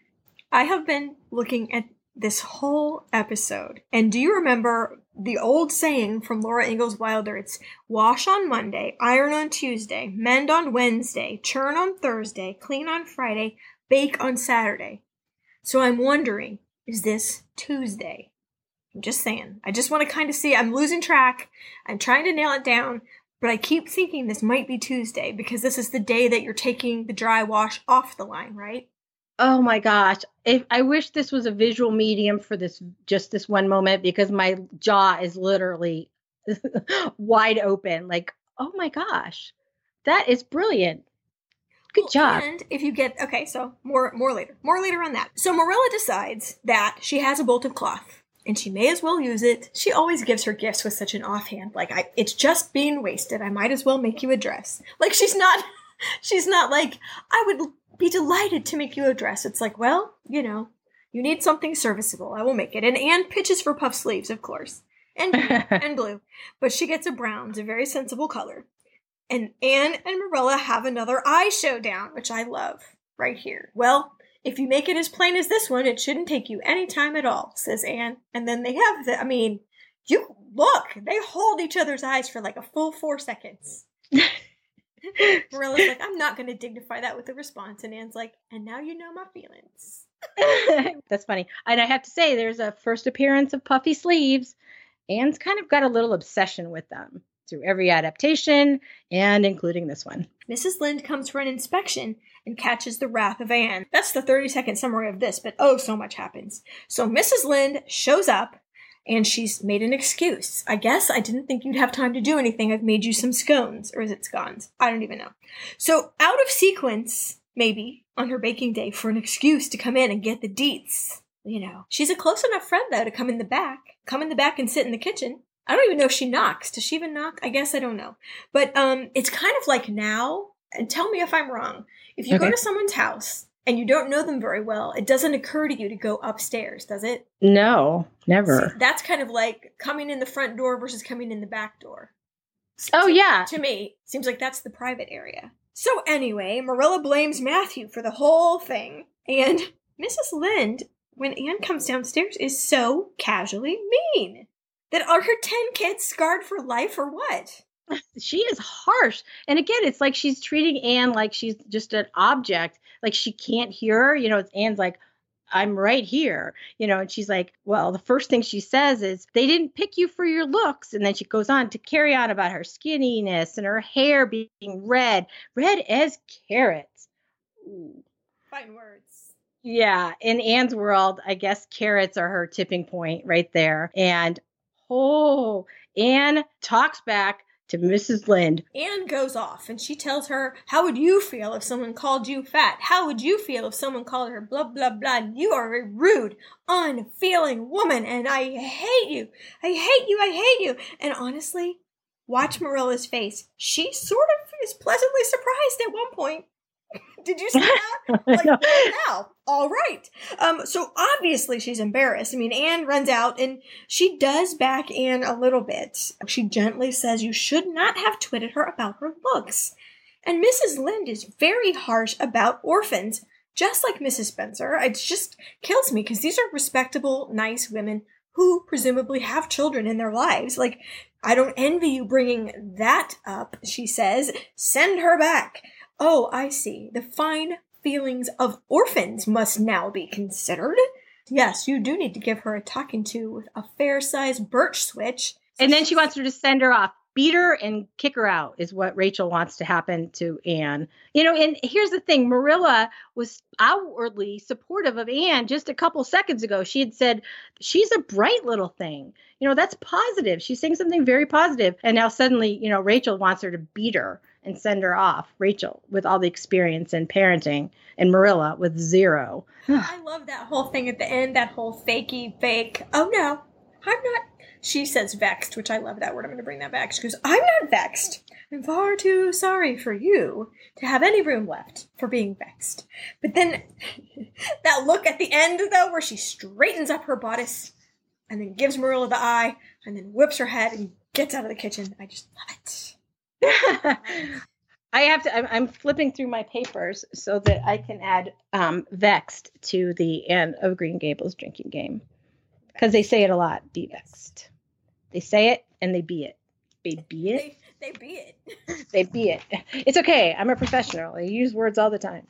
I have been looking at this whole episode. And do you remember the old saying from Laura Ingalls Wilder? It's wash on Monday, iron on Tuesday, mend on Wednesday, churn on Thursday, clean on Friday, bake on Saturday. So I'm wondering, is this Tuesday? I'm just saying. I just want to kind of see. I'm losing track. I'm trying to nail it down, but I keep thinking this might be Tuesday because this is the day that you're taking the dry wash off the line, right? Oh my gosh. If I wish this was a visual medium for this just this one moment because my jaw is literally wide open. Like, oh my gosh. That is brilliant. Good Well, job. And if you get okay, so more more later. More later on that. So Marilla decides that she has a bolt of cloth and she may as well use it. She always gives her gifts with such an offhand, like I it's just being wasted. I might as well make you a dress. Like she's not she's not like, I would be delighted to make you a dress. It's like, well, you know, you need something serviceable. I will make it. And Anne pitches for puff sleeves, of course. And and blue. But she gets a brown, it's a very sensible color. And Anne and Marilla have another eye showdown, which I love right here. Well, if you make it as plain as this one, it shouldn't take you any time at all, says Anne. And then they have the, I mean, you look, they hold each other's eyes for like a full four seconds. Marilla's like, I'm not going to dignify that with a response. And Anne's like, and now you know my feelings. That's funny. And I have to say, there's a first appearance of puffy sleeves. Anne's kind of got a little obsession with them through every adaptation and including this one. Mrs. Lynde comes for an inspection and catches the wrath of Anne. That's the 30 second summary of this, but oh, so much happens. So Mrs. Lynde shows up and she's made an excuse. I guess I didn't think you'd have time to do anything. I've made you some scones. Or is it scones? I don't even know. So out of sequence, maybe, on her baking day for an excuse to come in and get the deets. You know, she's a close enough friend though to come in the back, come in the back and sit in the kitchen. I don't even know if she knocks. Does she even knock? I guess I don't know. But um, it's kind of like now, and tell me if I'm wrong. If you go to someone's house and you don't know them very well, it doesn't occur to you to go upstairs, does it? No, never. See, that's kind of like coming in the front door versus coming in the back door. Oh, To- yeah. To me, seems like that's the private area. So anyway, Marilla blames Matthew for the whole thing, and Mrs. Lynde, when Anne comes downstairs, is so casually mean. That are her ten kids scarred for life or what? She is harsh. And again, it's like she's treating Anne like she's just an object, like she can't hear her. You know, it's Anne's like, I'm right here, you know, and she's like, well, the first thing she says is, they didn't pick you for your looks. And then she goes on to carry on about her skinniness and her hair being red, red as carrots. Ooh. Fine words. Yeah, in Anne's world, I guess carrots are her tipping point right there. And oh, Anne talks back to Mrs. Lynde. Anne goes off and she tells her, How would you feel if someone called you fat? How would you feel if someone called her blah blah blah? You are a rude, unfeeling woman and I hate you. I hate you. I hate you. And honestly, watch Marilla's face. She sort of is pleasantly surprised at one point. Did you see that? like, now, all right. Um, so obviously she's embarrassed. I mean, Anne runs out and she does back Anne a little bit. She gently says you should not have twitted her about her looks. And Mrs. Lynde is very harsh about orphans, just like Mrs. Spencer. It just kills me because these are respectable, nice women who presumably have children in their lives. Like, I don't envy you bringing that up, she says. Send her back. Oh, I see. The fine feelings of orphans must now be considered. Yes, you do need to give her a talking to with a fair sized birch switch. And then she wants her to send her off. Beat her and kick her out is what Rachel wants to happen to Anne. You know, and here's the thing Marilla was outwardly supportive of Anne just a couple seconds ago. She had said, She's a bright little thing. You know, that's positive. She's saying something very positive. And now suddenly, you know, Rachel wants her to beat her and send her off. Rachel, with all the experience in parenting, and Marilla with zero. I love that whole thing at the end, that whole fakey fake. Oh no, I'm not. She says vexed, which I love that word. I'm going to bring that back. She goes, I'm not vexed. I'm far too sorry for you to have any room left for being vexed. But then that look at the end, though, where she straightens up her bodice and then gives Marilla the eye and then whips her head and gets out of the kitchen. I just love it. I have to. I'm, I'm flipping through my papers so that I can add um, vexed to the end of Green Gables drinking game because they say it a lot. Be vexed. They say it and they be it. They be it. They, they be it. They be it. It's okay. I'm a professional. I use words all the time.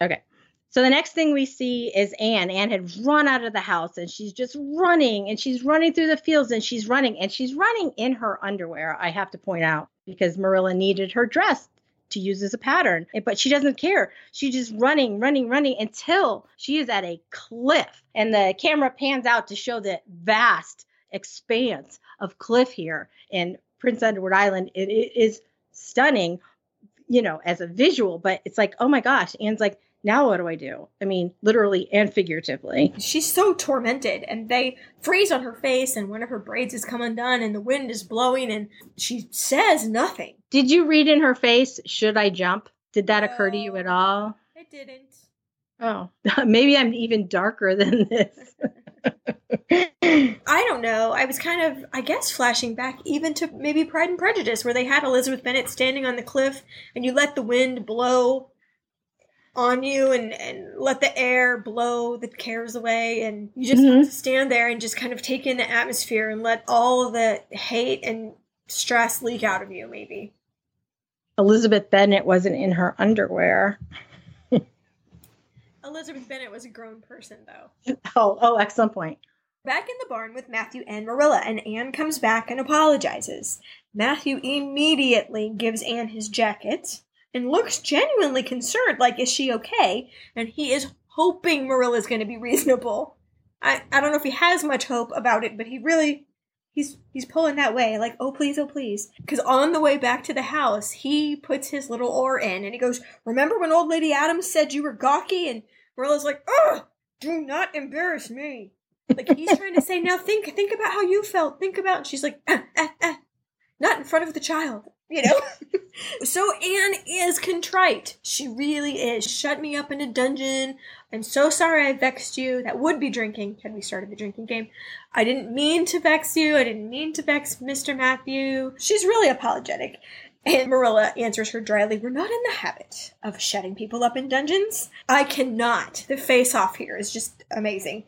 Okay. So the next thing we see is Anne. Anne had run out of the house and she's just running and she's running through the fields and she's running and she's running in her underwear, I have to point out, because Marilla needed her dress to use as a pattern. But she doesn't care. She's just running, running, running until she is at a cliff. And the camera pans out to show the vast expanse of cliff here in Prince Edward Island. it, it is stunning, you know, as a visual, but it's like, oh my gosh. Anne's like, now what do I do? I mean, literally and figuratively. She's so tormented, and they freeze on her face, and one of her braids has come undone, and the wind is blowing, and she says nothing. Did you read in her face, should I jump? Did that occur to you at all? I didn't. Oh, maybe I'm even darker than this. I don't know. I was kind of, I guess, flashing back even to maybe Pride and Prejudice, where they had Elizabeth Bennet standing on the cliff and you let the wind blow on you and, and let the air blow the cares away. And you just mm-hmm. have to stand there and just kind of take in the atmosphere and let all the hate and stress leak out of you maybe. Elizabeth bennet wasn't in her underwear. Elizabeth bennet was a grown person though. Oh oh excellent point. Back in the barn with matthew and marilla and anne comes back and apologizes. Matthew immediately gives anne his jacket and looks genuinely concerned, like, is she okay? And he is hoping Marilla's going to be reasonable. I, I don't know if he has much hope about it, but he really he's he's pulling that way like oh please oh please because on the way back to the house he puts his little oar in and he goes remember when old lady adams said you were gawky and marilla's like ugh do not embarrass me like he's trying to say now think think about how you felt think about and she's like ah, ah, ah. not in front of the child you know? so Anne is contrite. She really is. Shut me up in a dungeon. I'm so sorry I vexed you. That would be drinking had we started the drinking game. I didn't mean to vex you. I didn't mean to vex Mr. Matthew. She's really apologetic. And Marilla answers her dryly, We're not in the habit of shutting people up in dungeons. I cannot. The face off here is just amazing.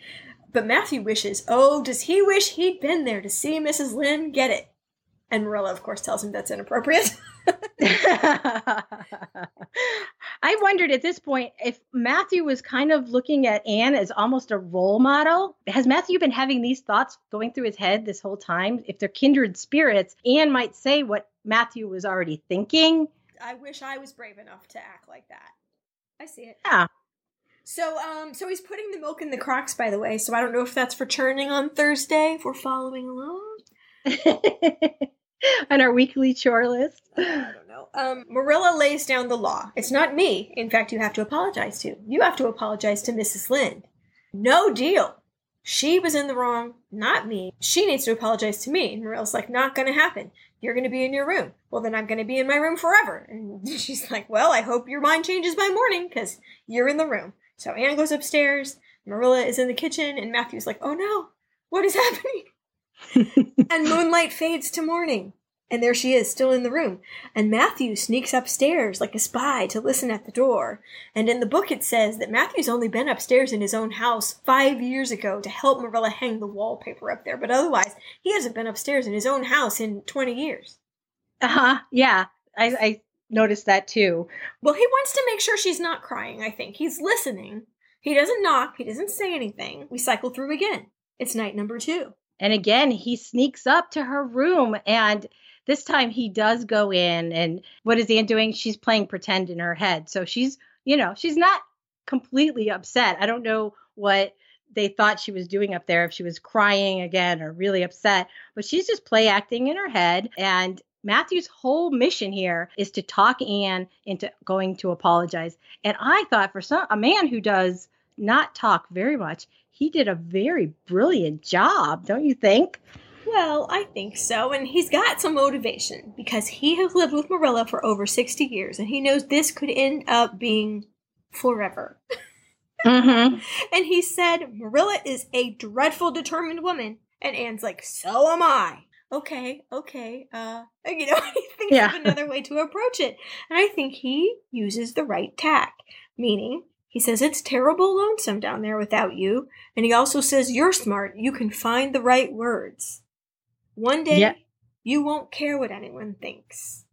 But Matthew wishes, oh, does he wish he'd been there to see Mrs. Lynde get it? And Marilla, of course, tells him that's inappropriate. I wondered at this point if Matthew was kind of looking at Anne as almost a role model. Has Matthew been having these thoughts going through his head this whole time? If they're kindred spirits, Anne might say what Matthew was already thinking. I wish I was brave enough to act like that. I see it. Yeah. So, um, so he's putting the milk in the crocks, by the way. So I don't know if that's for churning on Thursday. If we're following along. on our weekly chore list? I don't know. Um, Marilla lays down the law. It's not me. In fact, you have to apologize to. You have to apologize to Mrs. Lynde. No deal. She was in the wrong, not me. She needs to apologize to me. And Marilla's like, not gonna happen. You're gonna be in your room. Well, then I'm gonna be in my room forever. And she's like, well, I hope your mind changes by morning because you're in the room. So Anne goes upstairs. Marilla is in the kitchen, and Matthew's like, oh no, what is happening? And moonlight fades to morning. And there she is, still in the room. And Matthew sneaks upstairs like a spy to listen at the door. And in the book it says that Matthew's only been upstairs in his own house five years ago to help Marilla hang the wallpaper up there. But otherwise, he hasn't been upstairs in his own house in 20 years. Uh huh. Yeah. I, I noticed that too. Well, he wants to make sure she's not crying, I think. He's listening. He doesn't knock, he doesn't say anything. We cycle through again. It's night number two. And again, he sneaks up to her room and this time he does go in and what is Anne doing? She's playing pretend in her head. So she's, you know, she's not completely upset. I don't know what they thought she was doing up there, if she was crying again or really upset, but she's just play acting in her head. And Matthew's whole mission here is to talk Anne into going to apologize. And I thought for some a man who does not talk very much, he did a very brilliant job, don't you think? Well, I think so. And he's got some motivation because he has lived with Marilla for over 60 years and he knows this could end up being forever. Mm-hmm. and he said, Marilla is a dreadful, determined woman. And Anne's like, so am I. Okay, okay. Uh, you know, he thinks yeah. of another way to approach it. And I think he uses the right tack, meaning he says it's terrible lonesome down there without you. And he also says you're smart. You can find the right words. One day, yeah. you won't care what anyone thinks.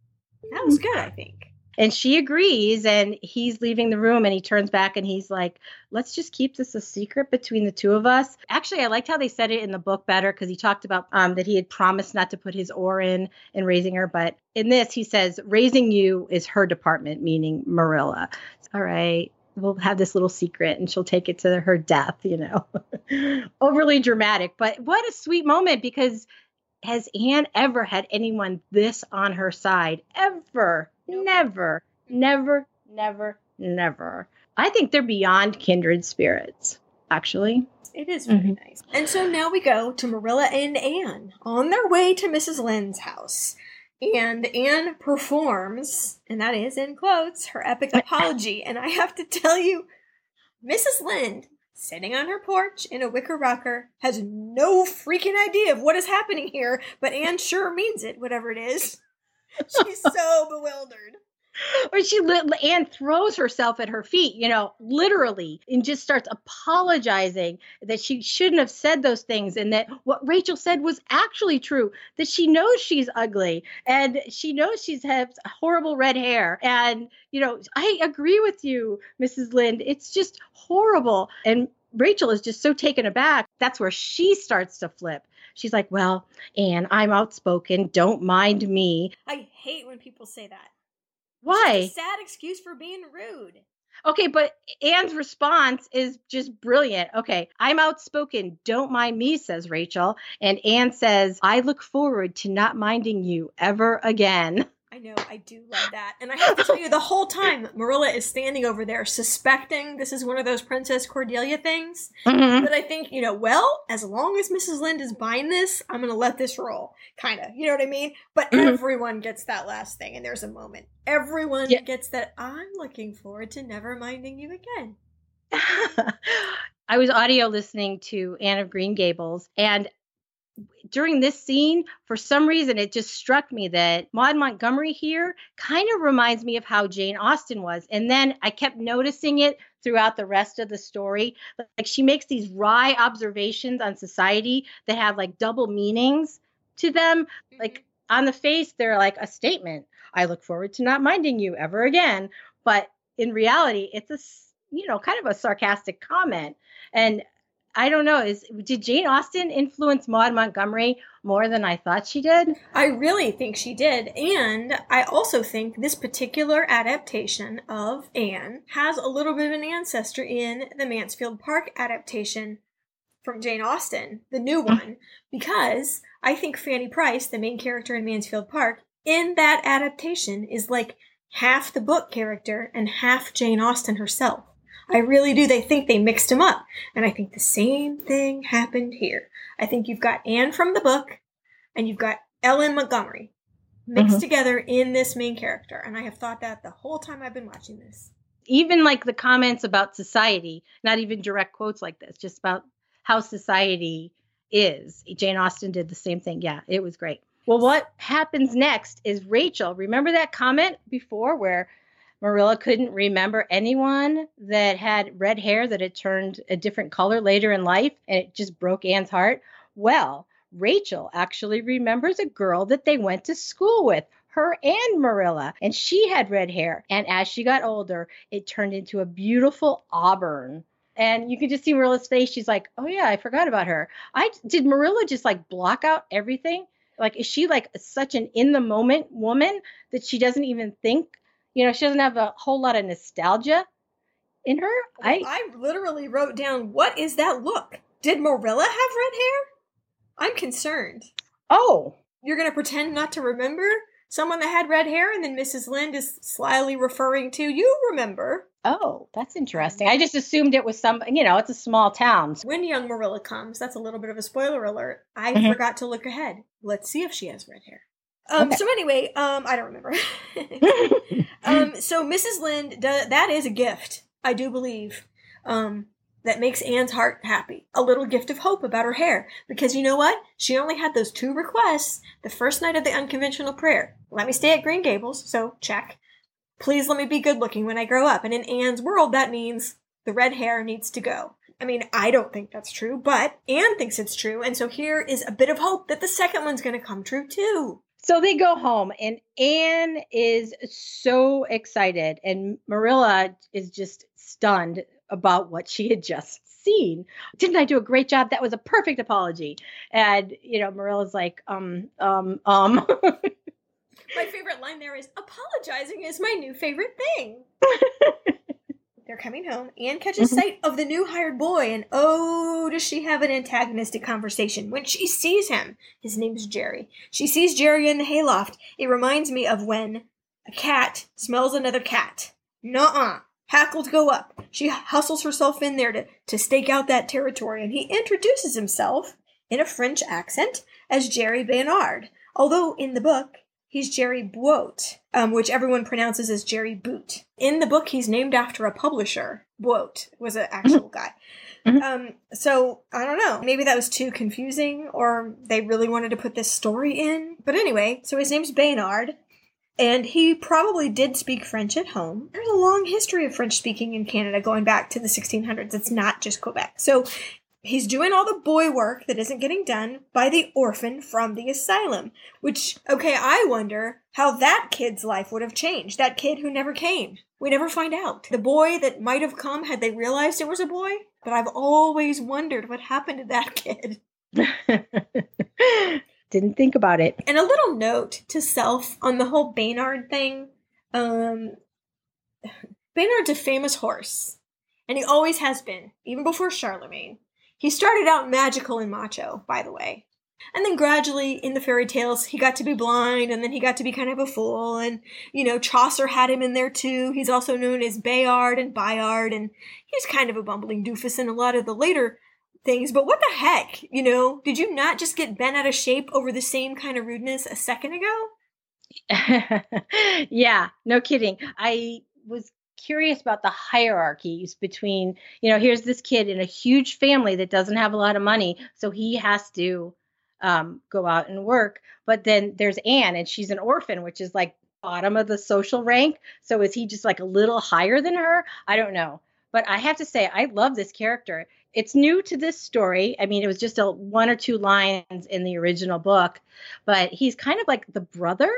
That was good, I think. And she agrees, and he's leaving the room, and he turns back and he's like, Let's just keep this a secret between the two of us. Actually, I liked how they said it in the book better because he talked about um, that he had promised not to put his oar in in raising her. But in this, he says, Raising you is her department, meaning Marilla. All right, we'll have this little secret and she'll take it to her death, you know. Overly dramatic, but what a sweet moment because has Anne ever had anyone this on her side? Ever. Never. Never, never, never. I think they're beyond kindred spirits, actually. It is very Mhm. nice. And so now we go to Marilla and Anne on their way to Mrs. Lynde's house. And Anne performs, and that is in quotes, her epic apology. And I have to tell you, Mrs. Lynde, sitting on her porch in a wicker rocker, has no freaking idea of what is happening here, but Anne sure means it, whatever it is. She's so bewildered. Or she li- Anne throws herself at her feet, you know, literally, and just starts apologizing that she shouldn't have said those things and that what Rachel said was actually true, that she knows she's ugly and she knows she's has horrible red hair. And, you know, I agree with you, Mrs. Lynde. It's just horrible. And Rachel is just so taken aback. That's where she starts to flip. She's like, Well, Anne, I'm outspoken. Don't mind me. I hate when people say that. Why? A sad excuse for being rude. Okay, but Anne's response is just brilliant. Okay, I'm outspoken. Don't mind me, says Rachel. And Anne says, I look forward to not minding you ever again. I know, I do love that. And I have to tell you, the whole time Marilla is standing over there suspecting this is one of those Princess Cordelia things. Mhm. But I think, you know, well, as long as Mrs. Lynde is buying this, I'm going to let this roll. Kind of. You know what I mean? But Mhm. everyone gets that last thing, and there's a moment. Everyone Yeah. gets that I'm looking forward to never minding you again. I was audio listening to Anne of Green Gables, and during this scene, for some reason, it just struck me that Maud Montgomery here kind of reminds me of how Jane Austen was. And then I kept noticing it throughout the rest of the story. Like she makes these wry observations on society that have like double meanings to them. Mm-hmm. Like on the face, they're like a statement. I look forward to not minding you ever again. But in reality, it's a, you know kind of a sarcastic comment. And I don't know. Is did Jane Austen influence Maud Montgomery more than I thought she did? I really think she did. And I also think this particular adaptation of Anne has a little bit of an ancestor in the Mansfield Park adaptation from Jane Austen, the new hmm. one, because I think Fanny Price, the main character in Mansfield Park, in that adaptation is like half the book character and half Jane Austen herself. I really do. They think they mixed them up. And I think the same thing happened here. I think you've got Anne from the book and you've got L.M. Montgomery mixed Mhm. together in this main character. And I have thought that the whole time I've been watching this. Even like the comments about society, not even direct quotes like this, just about how society is. Jane Austen did the same thing. Yeah, it was great. Well, what happens next is Rachel. Remember that comment before where Marilla couldn't remember anyone that had red hair that had turned a different color later in life and it just broke Anne's heart? Well, Rachel actually remembers a girl that they went to school with, her and Marilla, and she had red hair. And as she got older, it turned into a beautiful auburn. And you can just see Marilla's face. She's like, "Oh yeah, I forgot about her." I did Marilla just like block out everything? Like, is she like such an in the moment woman that she doesn't even think? You know, she doesn't have a whole lot of nostalgia in her. I I literally wrote down, what is that look? Did Marilla have red hair? I'm concerned. oh, You're going to pretend not to remember someone that had red hair, and then Mrs. Lynde is slyly referring to, you remember. oh, that's interesting. I just assumed it was some. You know, it's a small town. When young Marilla comes, that's a little bit of a spoiler alert. I Mhm. forgot to look ahead. Let's see if she has red hair. Um, Okay. So anyway, um, I don't remember. um, so Mrs. Lynde, that is a gift, I do believe. Um, that makes Anne's heart happy. A little gift of hope about her hair. Because you know what? She only had those two requests the first night of the unconventional prayer. Let me stay at Green Gables, so check. Please let me be good looking when I grow up. And in Anne's world, that means the red hair needs to go. I mean, I don't think that's true, but Anne thinks it's true. And so here is a bit of hope that the second one's going to come true too. So they go home, and Anne is so excited, and Marilla is just stunned about what she had just seen. Didn't I do a great job? That was a perfect apology. And you know, Marilla's like, um, um, um. my favorite line there is apologizing is my new favorite thing. They're coming home. Anne catches mm-hmm. sight of the new hired boy, and oh, does she have an antagonistic conversation when she sees him. His name's Jerry. She sees Jerry in the hayloft. It reminds me of when a cat smells another cat. Nuh-uh. Hackles go up. She hustles herself in there to, to stake out that territory, and he introduces himself in a French accent as Jerry Baynard. Although in the book, He's Jerry Buote, um, which everyone pronounces as Jerry Boot. In the book, he's named after a publisher. Buote was an actual mm-hmm. guy. Mm-hmm. Um, so I don't know. Maybe that was too confusing, or they really wanted to put this story in. But anyway, so his name's Baynard, and he probably did speak French at home. There's a long history of French speaking in Canada going back to the 1600s. It's not just Quebec. So He's doing all the boy work that isn't getting done by the orphan from the asylum. Which, okay, I wonder how that kid's life would have changed. That kid who never came. We never find out. The boy that might have come had they realized it was a boy. But I've always wondered what happened to that kid. Didn't think about it. And a little note to self on the whole Baynard thing. Um, Baynard's a famous horse, and he always has been, even before Charlemagne. He started out magical and macho, by the way. And then gradually in the fairy tales, he got to be blind and then he got to be kind of a fool. And, you know, Chaucer had him in there too. He's also known as Bayard and Bayard. And he's kind of a bumbling doofus in a lot of the later things. But what the heck? You know, did you not just get bent out of shape over the same kind of rudeness a second ago? yeah, no kidding. I was curious about the hierarchies between, you know, here's this kid in a huge family that doesn't have a lot of money, so he has to um, go out and work. But then there's Anne, and she's an orphan, which is like bottom of the social rank. So is he just like a little higher than her? I don't know. But I have to say, I love this character. It's new to this story. I mean, it was just a one or two lines in the original book, but he's kind of like the brother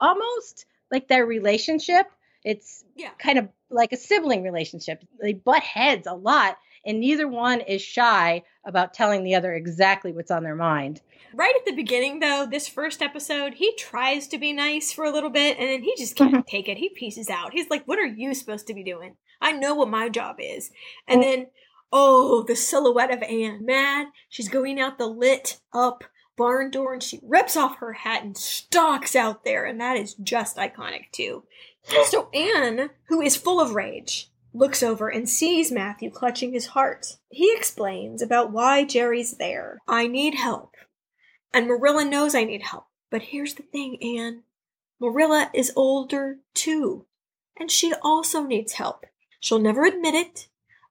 almost, like their relationship. It's yeah. kind of like a sibling relationship. They butt heads a lot, and neither one is shy about telling the other exactly what's on their mind. Right at the beginning, though, this first episode, he tries to be nice for a little bit, and then he just can't mm-hmm. take it. He pieces out. He's like, What are you supposed to be doing? I know what my job is. And then, oh, the silhouette of Anne. Mad. She's going out the lit up barn door and she rips off her hat and stalks out there, and that is just iconic, too. So Anne, who is full of rage, looks over and sees Matthew clutching his heart. He explains about why Jerry's there. I need help. And Marilla knows I need help. But here's the thing, Anne. Marilla is older too. And she also needs help. She'll never admit it.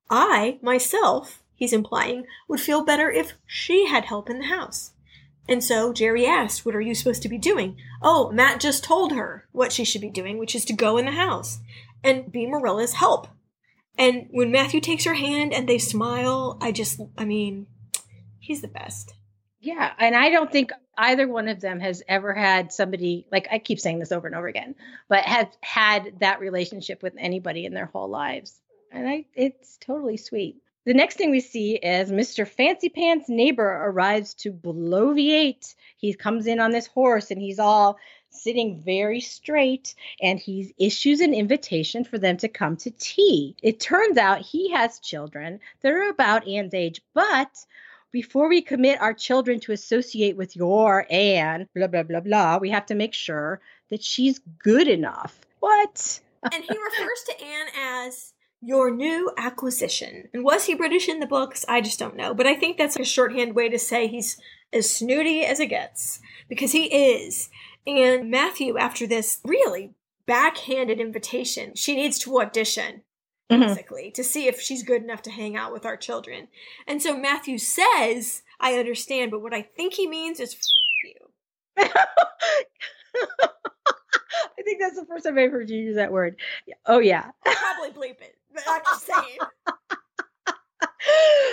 I, myself, he's implying, would feel better if she had help in the house. And so Jerry asked, What are you supposed to be doing? Oh, Matt just told her what she should be doing, which is to go in the house and be Marilla's help. And when Matthew takes her hand and they smile, I just, I mean, he's the best. Yeah. And I don't think either one of them has ever had somebody, like I keep saying this over and over again, but have had that relationship with anybody in their whole lives. And I, it's totally sweet. The next thing we see is Mr. Fancy Pants' neighbor arrives to bloviate. He comes in on this horse and he's all sitting very straight and he issues an invitation for them to come to tea. It turns out he has children that are about Anne's age, but before we commit our children to associate with your Anne, blah, blah, blah, blah, we have to make sure that she's good enough. What? and he refers to Anne as your new acquisition. And was he British in the books? I just don't know. But I think that's a shorthand way to say he's as snooty as it gets. Because he is. And Matthew, after this really backhanded invitation, she needs to audition, mm-hmm. basically, to see if she's good enough to hang out with our children. And so Matthew says, I understand, but what I think he means is you. I think that's the first time I've heard you use that word. Oh yeah. I'll probably bleep it, but I'm just saying.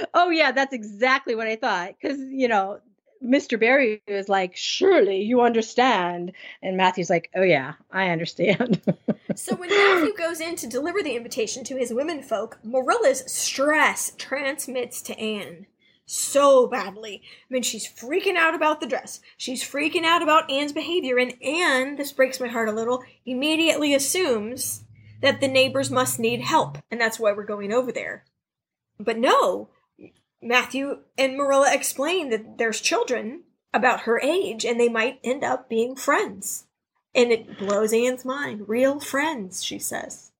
oh yeah, that's exactly what I thought. Because you know, Mr. Barry is like, surely you understand. And Matthew's like, oh, yeah, I understand. so when Matthew goes in to deliver the invitation to his womenfolk, Marilla's stress transmits to Anne so badly. I mean, she's freaking out about the dress. She's freaking out about Anne's behavior. And Anne, this breaks my heart a little, immediately assumes that the neighbors must need help. And that's why we're going over there. But no, Matthew and Marilla explain that there's children about her age and they might end up being friends. And it blows Anne's mind. Real friends, she says.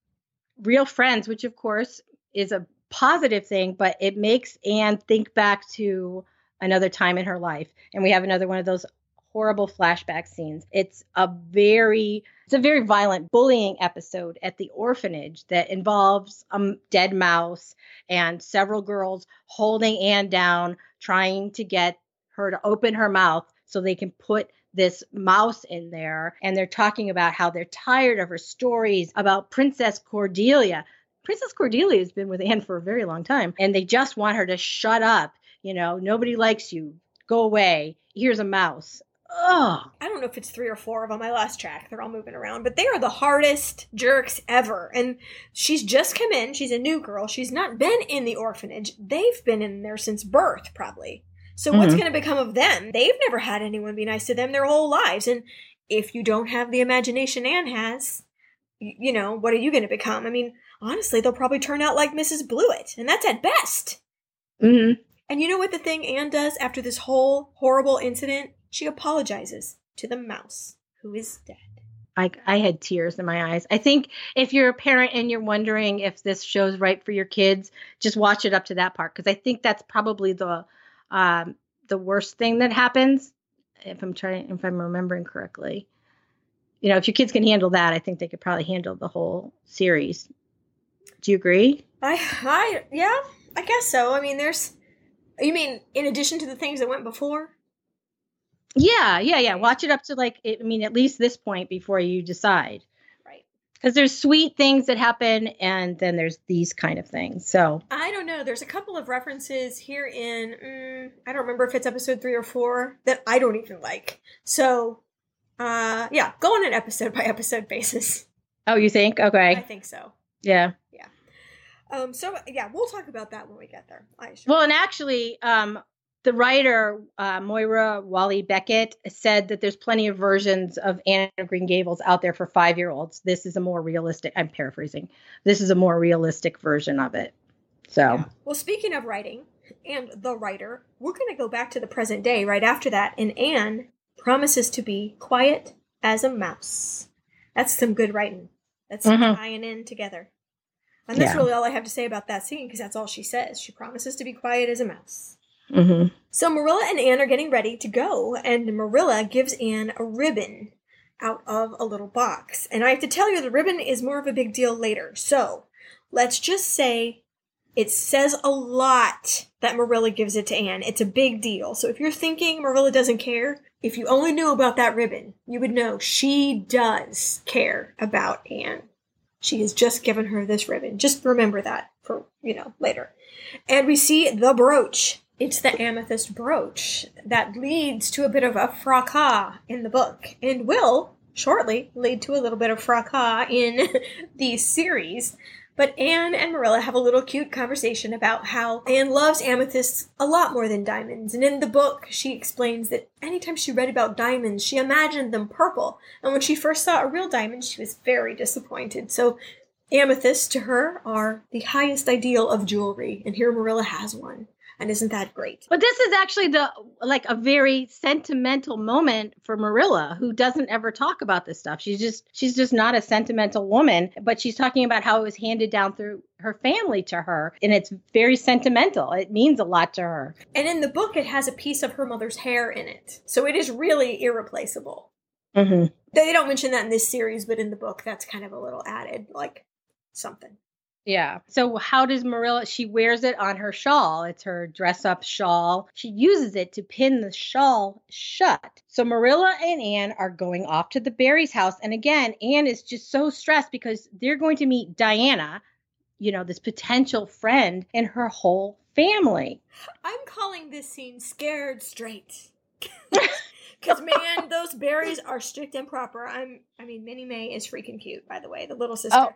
Real friends, which of course is a positive thing, but it makes Anne think back to another time in her life. And we have another one of those horrible flashback scenes. It's a very it's a very violent bullying episode at the orphanage that involves a dead mouse and several girls holding Anne down trying to get her to open her mouth so they can put this mouse in there and they're talking about how they're tired of her stories about Princess Cordelia. Princess Cordelia has been with Anne for a very long time and they just want her to shut up. You know, nobody likes you. Go away. Here's a mouse. Ugh. I don't know if it's three or four of them. I lost track. They're all moving around, but they are the hardest jerks ever. And she's just come in. She's a new girl. She's not been in the orphanage. They've been in there since birth, probably. So mm-hmm. what's going to become of them? They've never had anyone be nice to them their whole lives. And if you don't have the imagination Anne has, you know, what are you going to become? I mean, honestly, they'll probably turn out like Mrs. Blewett, and that's at best. Mm-hmm. And you know what the thing Anne does after this whole horrible incident? She apologizes to the mouse, who is dead. I, I had tears in my eyes. I think if you're a parent and you're wondering if this show's right for your kids, just watch it up to that part because I think that's probably the um, the worst thing that happens. If I'm trying, if I'm remembering correctly, you know, if your kids can handle that, I think they could probably handle the whole series. Do you agree? I, I, yeah, I guess so. I mean, there's, you mean in addition to the things that went before? Yeah, yeah, yeah. Watch it up to like I mean at least this point before you decide. Right. Cuz there's sweet things that happen and then there's these kind of things. So I don't know. There's a couple of references here in mm, I don't remember if it's episode 3 or 4 that I don't even like. So uh yeah, go on an episode by episode basis. Oh, you think? Okay. I think so. Yeah. Yeah. Um, so yeah, we'll talk about that when we get there. I Well, and actually, um, the writer uh, Moira Walley-Beckett said that there's plenty of versions of Anne of Green Gables out there for five year olds. This is a more realistic. I'm paraphrasing. This is a more realistic version of it. So, yeah. well, speaking of writing and the writer, we're going to go back to the present day right after that, and Anne promises to be quiet as a mouse. That's some good writing. That's mm-hmm. tying in together. And that's yeah. really all I have to say about that scene because that's all she says. She promises to be quiet as a mouse. Mm-hmm. So Marilla and Anne are getting ready to go, and Marilla gives Anne a ribbon out of a little box. And I have to tell you, the ribbon is more of a big deal later. So let's just say it says a lot that Marilla gives it to Anne. It's a big deal. So if you're thinking Marilla doesn't care, if you only knew about that ribbon, you would know she does care about Anne. She has just given her this ribbon. Just remember that for, you know, later. And we see the brooch it's the amethyst brooch that leads to a bit of a fracas in the book and will shortly lead to a little bit of fracas in the series. But Anne and Marilla have a little cute conversation about how Anne loves amethysts a lot more than diamonds. And in the book, she explains that anytime she read about diamonds, she imagined them purple. And when she first saw a real diamond, she was very disappointed. So amethysts to her are the highest ideal of jewelry. And here Marilla has one and isn't that great? But this is actually the like a very sentimental moment for marilla who doesn't ever talk about this stuff. She's just she's just not a sentimental woman but she's talking about how it was handed down through her family to her and it's very sentimental. It means a lot to her. And in the book it has a piece of her mother's hair in it. So it is really irreplaceable. Mm-hmm. they don't mention that in this series but in the book that's kind of a little added like something yeah. So how does Marilla? She wears it on her shawl. It's her dress up shawl. She uses it to pin the shawl shut. So Marilla and Anne are going off to the Barry's house. And again, Anne is just so stressed because they're going to meet Diana, you know, this potential friend and her whole family. I'm calling this scene scared straight. Because man, those Barrys are strict and proper. I'm. I mean, Minnie May is freaking cute, by the way, the little sister. Oh.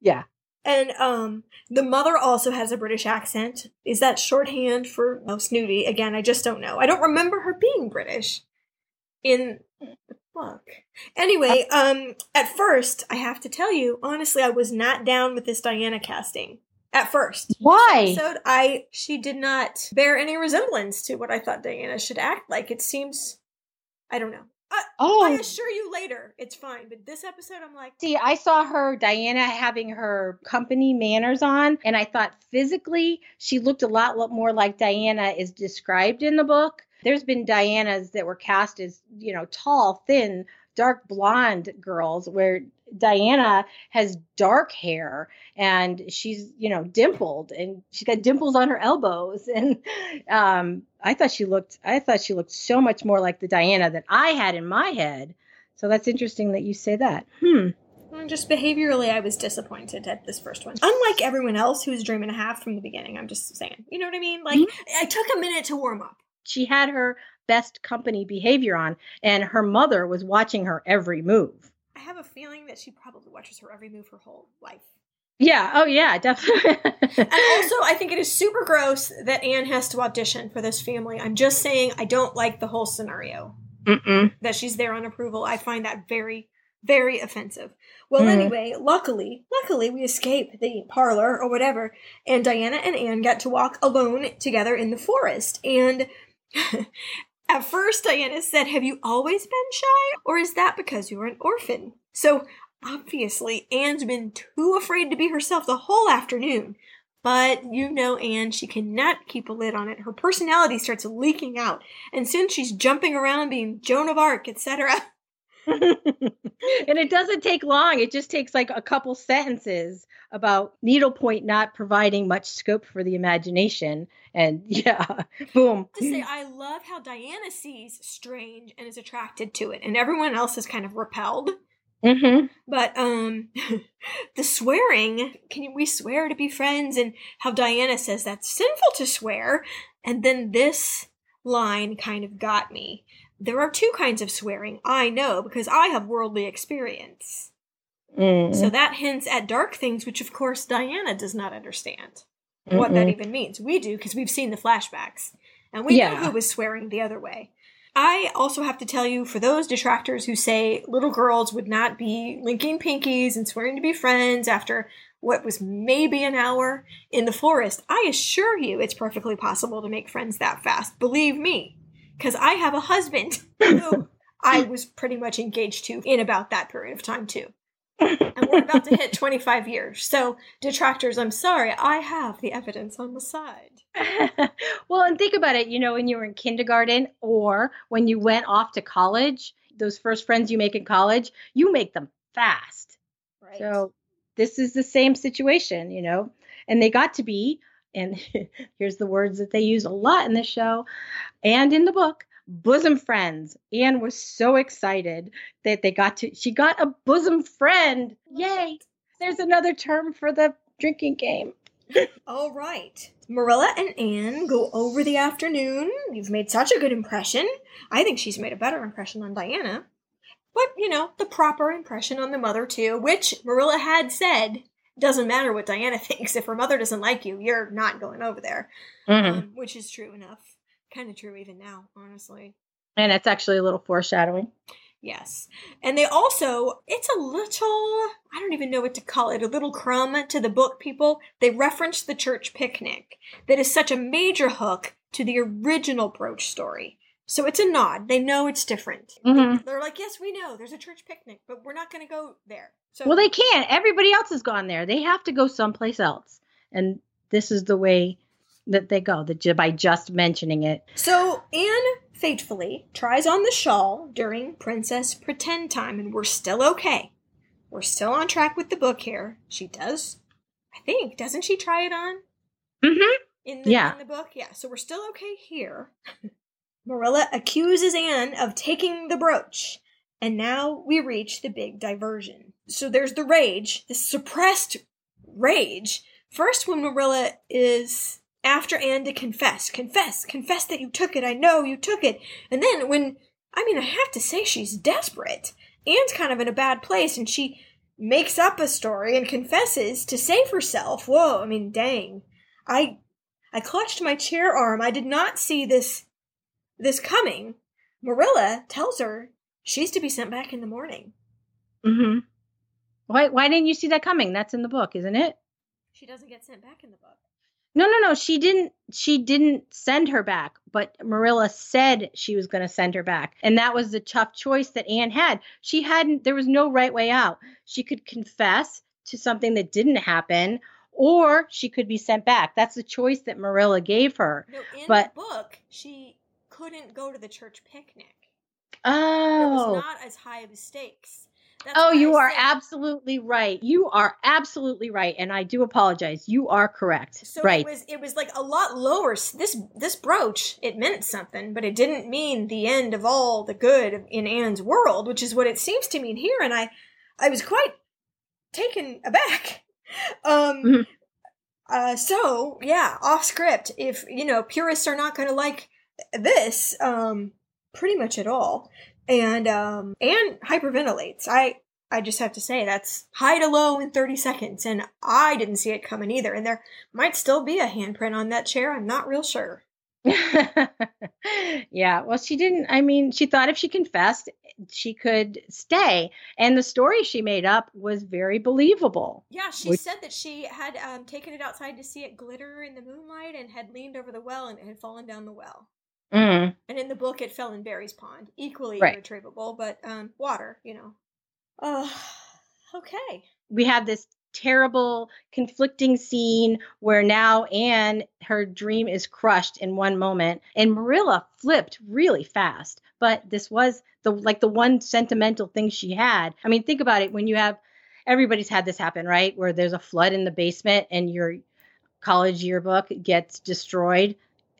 Yeah. And um, the mother also has a British accent. Is that shorthand for oh, snooty? Again, I just don't know. I don't remember her being British in the book. Anyway, um, at first, I have to tell you, honestly, I was not down with this Diana casting. At first, Why? episode, I she did not bear any resemblance to what I thought Diana should act like. It seems, I don't know. I, oh, I assure you later, it's fine. But this episode, I'm like, See, I saw her, Diana, having her company manners on, and I thought physically she looked a lot, lot more like Diana is described in the book. There's been Dianas that were cast as, you know, tall, thin, dark blonde girls, where Diana has dark hair and she's, you know, dimpled and she's got dimples on her elbows. And um, I thought she looked, I thought she looked so much more like the Diana that I had in my head. So that's interesting that you say that. Hmm. Just behaviorally, I was disappointed at this first one. Unlike everyone else who's dream and a half from the beginning, I'm just saying. You know what I mean? Like, I took a minute to warm up. she had her best company behavior on and her mother was watching her every move I have a feeling that she probably watches her every move her whole life. yeah oh yeah definitely And also, I think it is super gross that Anne has to audition for this family. I'm just saying, I don't like the whole scenario Mm-mm. that she's there on approval. I find that very, very offensive. Well, Mm. anyway, luckily, luckily we escape the parlor or whatever, and Diana and Anne get to walk alone together in the forest. And at first, Diana said, Have you always been shy? Or is that because you're an orphan? So obviously, Anne's been too afraid to be herself the whole afternoon. But you know Anne, she cannot keep a lid on it. Her personality starts leaking out, and soon she's jumping around being Joan of Arc, etc. and it doesn't take long it just takes like a couple sentences about needlepoint not providing much scope for the imagination and yeah boom to say I love how Diana sees strange and is attracted to it, and everyone else is kind of repelled. hmm But um the swearing, can we swear to be friends? And how Diana says that's sinful to swear. And then this line kind of got me. There are two kinds of swearing, I know, because I have worldly experience. Mm. So that hints at dark things, which of course Diana does not understand what that even means. We do because we've seen the flashbacks, and we know who was swearing the other way. I also have to tell you, for those detractors who say little girls would not be linking pinkies and swearing to be friends after what was maybe an hour in the forest, I assure you it's perfectly possible to make friends that fast. Believe me, because I have a husband who I was pretty much engaged to in about that period of time, too. And we're about to hit 25 years. So, detractors, I'm sorry, I have the evidence on the side. well, and think about it, you know, when you were in kindergarten or when you went off to college, those first friends you make in college, you make them fast. Right. So this is the same situation, you know, and they got to be, and here's the words that they use a lot in the show and in the book bosom friends. Anne was so excited that they got to, she got a bosom friend. Yay. There's another term for the drinking game. All right. Marilla and Anne go over the afternoon. You've made such a good impression. I think she's made a better impression on Diana. But, you know, the proper impression on the mother, too, which Marilla had said doesn't matter what Diana thinks. If her mother doesn't like you, you're not going over there. Mhm. Um, which is true enough. Kind of true even now, honestly. And it's actually a little foreshadowing. Yes. And they also, it's a little, I don't even know what to call it, a little crumb to the book people. They reference the church picnic that is such a major hook to the original brooch story. So it's a nod. They know it's different. Mhm. They're like, yes, we know there's a church picnic, but we're not going to go there. So Well, they can't. Everybody else has gone there. They have to go someplace else. And this is the way that they go that ju- by just mentioning it. So Anne faithfully tries on the shawl during Princess Pretend time, and we're still okay. We're still on track with the book here. She does, I think, doesn't she try it on Mm-hmm. in the, Yeah. in the book? Yeah, so we're still okay here. Marilla accuses Anne of taking the brooch, and now we reach the big diversion. So there's the rage, the suppressed rage. First, when Marilla is after Anne to confess, confess, confess that you took it. I know you took it. And then when, I mean, I have to say she's desperate. Anne's kind of in a bad place and she makes up a story and confesses to save herself. Whoa, I mean, dang. I, I clutched my chair arm. I did not see this, this coming. Marilla tells her she's to be sent back in the morning. Mm-hmm. Why why didn't you see that coming? That's in the book, isn't it? She doesn't get sent back in the book. No, no, no. She didn't. She didn't send her back, but Marilla said she was going to send her back, and that was the tough choice that Anne had. She hadn't. There was no right way out. She could confess to something that didn't happen, or she could be sent back. That's the choice that Marilla gave her. No, in But- the book, she couldn't go to the church picnic. Oh, It was not as high of stakes. That's Oh, you I are said- absolutely right. You are absolutely right, and I do apologize. You are correct. So right. it was it was like a lot lower. This this brooch it meant something, but it didn't mean the end of all the good in Anne's world, which is what it seems to mean here. And I I was quite taken aback. Um. Mhm. Uh. So yeah, off script. If you know purists are not going to like this, um, pretty much at all, and um, and hyperventilates. I I just have to say that's high to low in 30 seconds, and I didn't see it coming either. And there might still be a handprint on that chair. I'm not real sure. yeah, well, she didn't. I mean, she thought if she confessed, she could stay. And the story she made up was very believable. Yeah, she Which- said that she had um, taken it outside to see it glitter in the moonlight and had leaned over the well and it had fallen down the well. Mm. And in the book, it fell in Barry's pond. Equally Right. irretrievable, but um, water, you know. Oh, okay. We had this terrible, conflicting scene where now Anne, her dream is crushed in one moment, and Marilla flipped really fast. But this was the like the one sentimental thing she had. I mean, think about it when you have everybody's had this happen, right? Where there's a flood in the basement and your college yearbook gets destroyed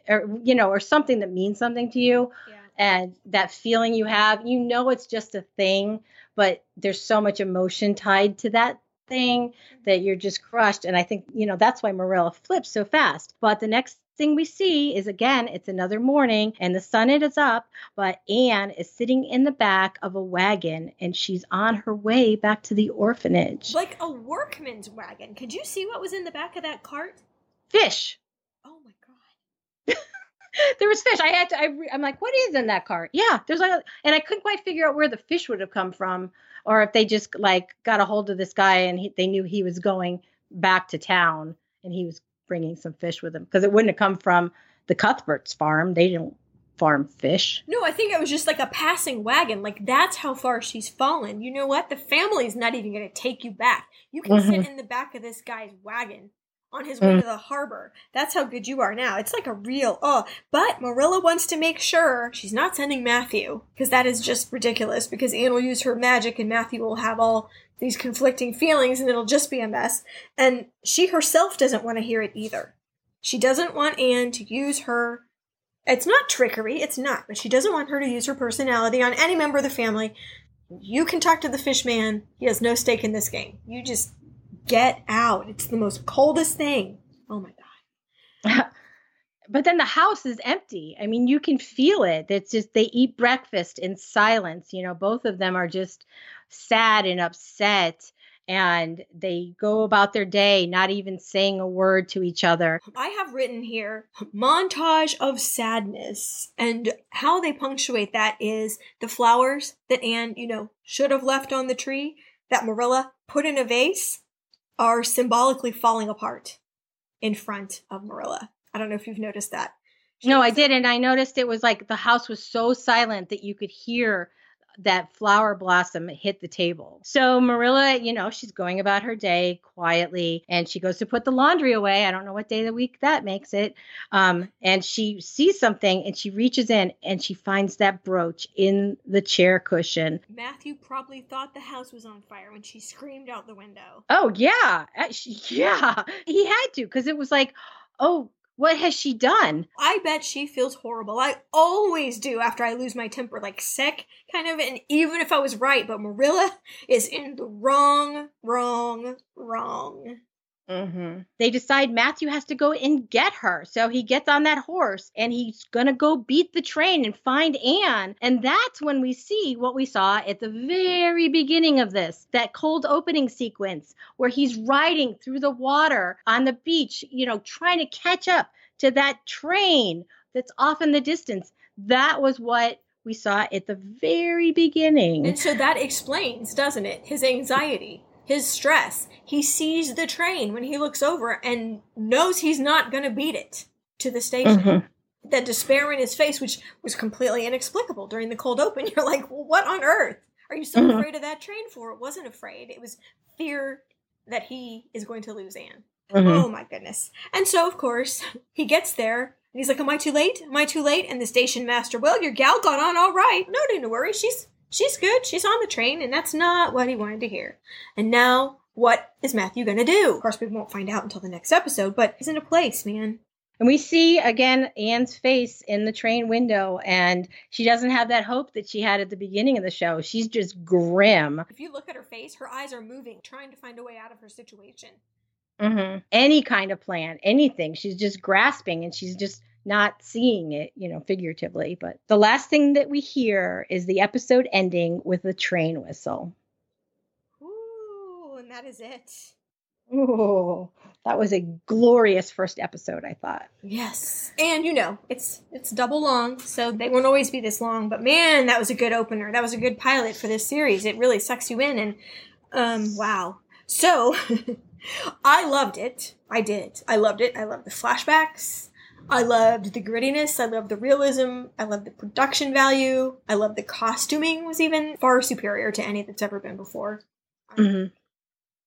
or you know, or something that means something to you Yeah. and that feeling you have, you know it's just a thing, but there's so much emotion tied to that thing mm-hmm. that you're just crushed. And I think, you know, that's why Marilla flips so fast. But the next thing we see is again, it's another morning and the sun is up, but Anne is sitting in the back of a wagon and she's on her way back to the orphanage. Like a workman's wagon. Could you see what was in the back of that cart? Fish. Oh my god. there was fish. I had to. I, I'm like, what is in that cart? Yeah, there's like, a, and I couldn't quite figure out where the fish would have come from, or if they just like got a hold of this guy and he, they knew he was going back to town and he was bringing some fish with him because it wouldn't have come from the Cuthberts farm. They don't farm fish. No, I think it was just like a passing wagon. Like that's how far she's fallen. You know what? The family's not even going to take you back. You can sit mm-hmm. in the back of this guy's wagon on his hmm. way to the harbor. That's how good you are now. It's like a real oh. But Marilla wants to make sure she's not sending Matthew because that is just ridiculous. Because Anne will use her magic and Matthew will have all these conflicting feelings and it'll just be a mess. And she herself doesn't want to hear it either. She doesn't want Anne to use her it's not trickery, it's not, but she doesn't want her to use her personality on any member of the family. You can talk to the fish man. He has no stake in this game. You just get out. It's the most coldest thing. Oh my god. But then the house is empty. I mean, you can feel it. It's just they eat breakfast in silence. You know, both of them are just sad and upset and they go about their day not even saying a word to each other. I have written here montage of sadness, and how they punctuate that is the flowers that Anne, you know, should have left on the tree that Marilla put in a vase are symbolically falling apart in front of Marilla. I don't know if you've noticed that. She No, I didn't. I noticed it was like the house was so silent that you could hear that flower blossom hit the table. So Marilla, you know, she's going about her day quietly and she goes to put the laundry away. I don't know what day of the week that makes it. Um, and she sees something and she reaches in and she finds that brooch in the chair cushion. Matthew probably thought the house was on fire when she screamed out the window. Oh, yeah. Yeah. He had to because it was like, oh, what has she done? I bet she feels horrible. I always do after I lose my temper, like sick, kind of. And even if I was right, but Marilla is in the wrong, wrong, wrong. Mm-hmm. They decide Matthew has to go and get her. So he gets on that horse and he's going to go beat the train and find Anne. And that's when we see what we saw at the very beginning of this that cold opening sequence where he's riding through the water on the beach, you know, trying to catch up to that train that's off in the distance. That was what we saw at the very beginning. And so that explains, doesn't it, his anxiety his stress. He sees the train when he looks over and knows he's not going to beat it to the station. Mm-hmm. That despair in his face, which was completely inexplicable during the cold open. You're like, well, what on earth are you so mm-hmm. afraid of that train for? It wasn't afraid. It was fear that he is going to lose Anne. Mm-hmm. Oh my goodness. And so, of course, he gets there and he's like, Am I too late? Am I too late? And the station master, Well, your gal got on all right. No need to worry. She's she's good. She's on the train, and that's not what he wanted to hear. And now, what is Matthew gonna do? Of course, we won't find out until the next episode, but he's in a place, man. And we see again Anne's face in the train window, and she doesn't have that hope that she had at the beginning of the show. She's just grim. If you look at her face, her eyes are moving, trying to find a way out of her situation. Mm-hmm. Any kind of plan, anything. She's just grasping and she's just not seeing it, you know, figuratively. But the last thing that we hear is the episode ending with a train whistle. Ooh, and that is it. Ooh, that was a glorious first episode, I thought. Yes. And you know, it's it's double long, so they won't always be this long, but man, that was a good opener. That was a good pilot for this series. It really sucks you in and um wow. So I loved it. I did. I loved it. I loved the flashbacks. I loved the grittiness. I loved the realism. I loved the production value. I loved the costuming was even far superior to any that's ever been before. Mm-hmm.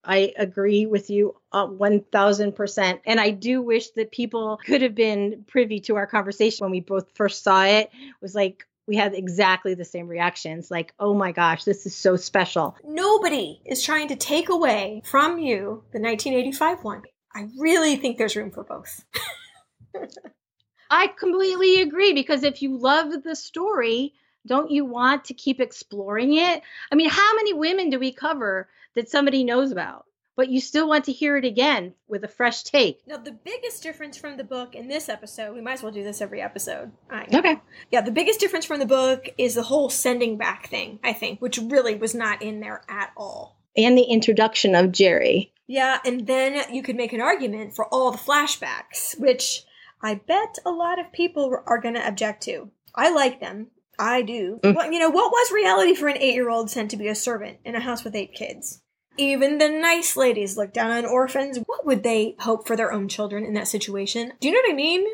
I agree with you uh, 1000%. And I do wish that people could have been privy to our conversation when we both first saw it. it was like, we had exactly the same reactions like, oh my gosh, this is so special. Nobody is trying to take away from you the 1985 one. I really think there's room for both. I completely agree because if you love the story, don't you want to keep exploring it? I mean, how many women do we cover that somebody knows about? But you still want to hear it again with a fresh take. Now, the biggest difference from the book in this episode, we might as well do this every episode. Okay. Yeah, the biggest difference from the book is the whole sending back thing, I think, which really was not in there at all. And the introduction of Jerry. Yeah, and then you could make an argument for all the flashbacks, which I bet a lot of people are going to object to. I like them. I do. Mm. Well, you know, what was reality for an eight year old sent to be a servant in a house with eight kids? Even the nice ladies look down on orphans. What would they hope for their own children in that situation? Do you know what I mean?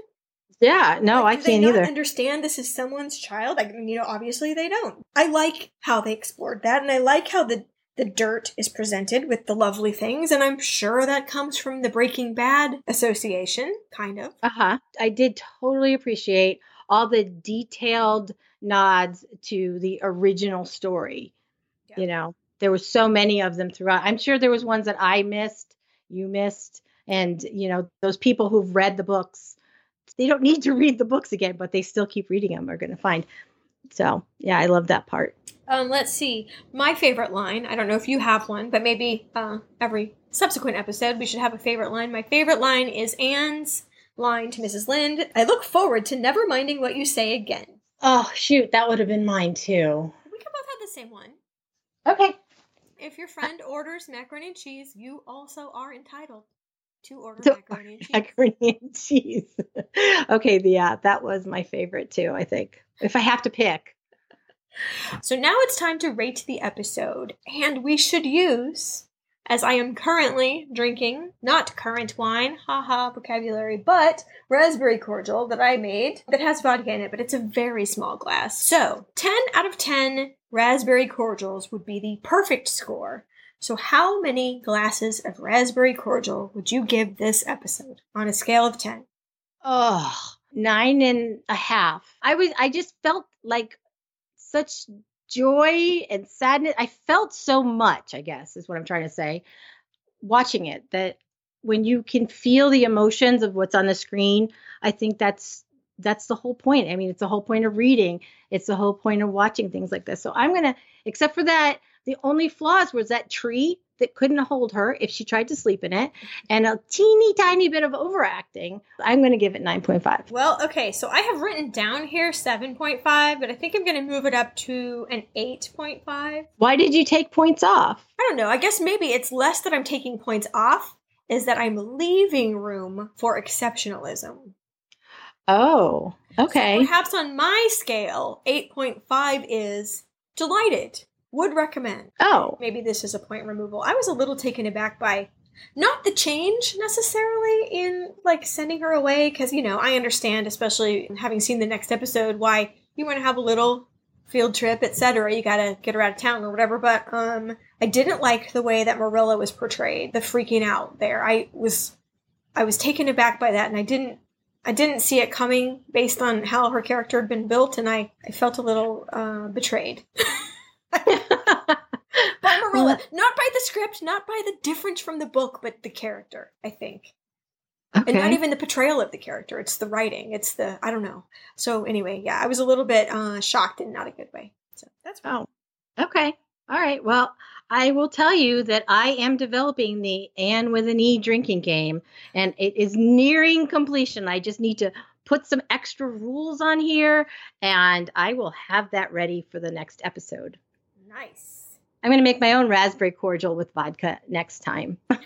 Yeah, no, like, I can't either. Understand this is someone's child? Like, you know, obviously they don't. I like how they explored that, and I like how the the dirt is presented with the lovely things, and I'm sure that comes from the Breaking Bad association, kind of. Uh huh. I did totally appreciate all the detailed nods to the original story. Yeah. You know, there were so many of them throughout. I'm sure there was ones that I missed, you missed, and you know, those people who've read the books, they don't need to read the books again, but they still keep reading them are going to find. So, yeah, I love that part. Um, let's see. My favorite line, I don't know if you have one, but maybe uh, every subsequent episode we should have a favorite line. My favorite line is Anne's line to Mrs. Lynde I look forward to never minding what you say again. Oh, shoot, that would have been mine too. We could both have the same one. Okay. If your friend orders macaroni and cheese, you also are entitled to order so, macaroni and cheese. Macaroni and cheese. okay, yeah, that was my favorite too, I think. If I have to pick. So now it's time to rate the episode, and we should use, as I am currently drinking, not currant wine, haha, vocabulary, but raspberry cordial that I made that has vodka in it, but it's a very small glass. So, 10 out of 10 raspberry cordials would be the perfect score. So, how many glasses of raspberry cordial would you give this episode on a scale of 10? Oh, nine and a half. I was, I just felt like such joy and sadness. I felt so much, I guess, is what I'm trying to say, watching it that when you can feel the emotions of what's on the screen, I think that's that's the whole point. I mean, it's the whole point of reading. It's the whole point of watching things like this. So I'm to except for that, the only flaws was that tree that couldn't hold her if she tried to sleep in it, and a teeny tiny bit of overacting. I'm going to give it 9.5. Well, okay, so I have written down here 7.5, but I think I'm going to move it up to an 8.5. Why did you take points off? I don't know. I guess maybe it's less that I'm taking points off, is that I'm leaving room for exceptionalism. Oh, okay. So perhaps on my scale, 8.5 is delighted. Would recommend. Oh. Maybe this is a point removal. I was a little taken aback by not the change necessarily in like sending her away because you know I understand, especially having seen the next episode, why you want to have a little field trip, etc. You got to get her out of town or whatever. But um, I didn't like the way that Marilla was portrayed, the freaking out there. I was I was taken aback by that, and I didn't I didn't see it coming based on how her character had been built, and I I felt a little uh, betrayed. by Marilla, not by the script, not by the difference from the book, but the character. I think. Okay. And not even the portrayal of the character. It's the writing. It's the I don't know. So anyway, yeah, I was a little bit uh, shocked in not a good way. So that's fine. Oh, okay. All right. Well, I will tell you that I am developing the Anne with an E drinking game, and it is nearing completion. I just need to put some extra rules on here, and I will have that ready for the next episode. Nice. I'm going to make my own raspberry cordial with vodka next time.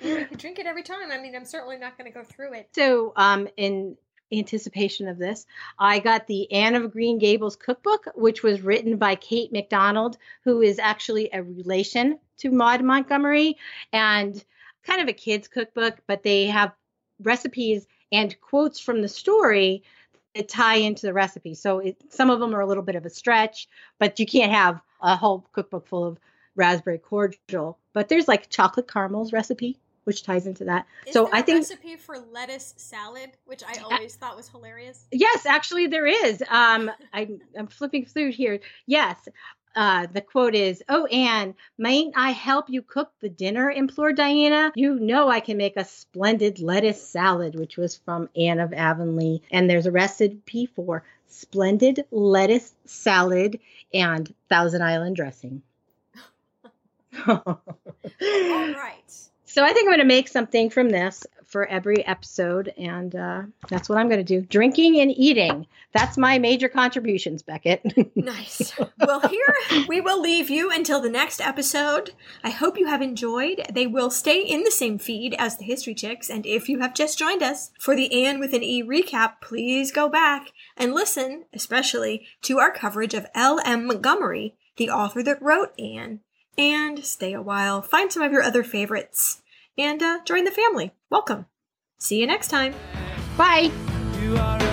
You could drink it every time. I mean, I'm certainly not going to go through it. So, um, in anticipation of this, I got the Anne of Green Gables cookbook, which was written by Kate Macdonald, who is actually a relation to Maud Montgomery, and kind of a kid's cookbook, but they have recipes and quotes from the story tie into the recipe. So it, some of them are a little bit of a stretch, but you can't have a whole cookbook full of raspberry cordial. But there's like chocolate caramels recipe, which ties into that. Is so there I a think recipe for lettuce salad, which I always thought was hilarious. Yes, actually, there is. Um, I'm, I'm flipping through here. Yes. Uh, the quote is, Oh, Anne, mayn't I help you cook the dinner? implored Diana. You know I can make a splendid lettuce salad, which was from Anne of Avonlea. And there's a recipe for splendid lettuce salad and Thousand Island dressing. All right. So I think I'm going to make something from this for every episode, and uh, that's what I'm going to do. Drinking and eating. That's my major contributions, Beckett. Nice. Well, here we will leave you until the next episode. I hope you have enjoyed. They will stay in the same feed as the History Chicks, and if you have just joined us for the Anne with an E recap, please go back and listen, especially to our coverage of L.M. Montgomery, the author that wrote Anne. And stay a while, find some of your other favorites, and uh, join the family. Welcome. See you next time. Bye. You are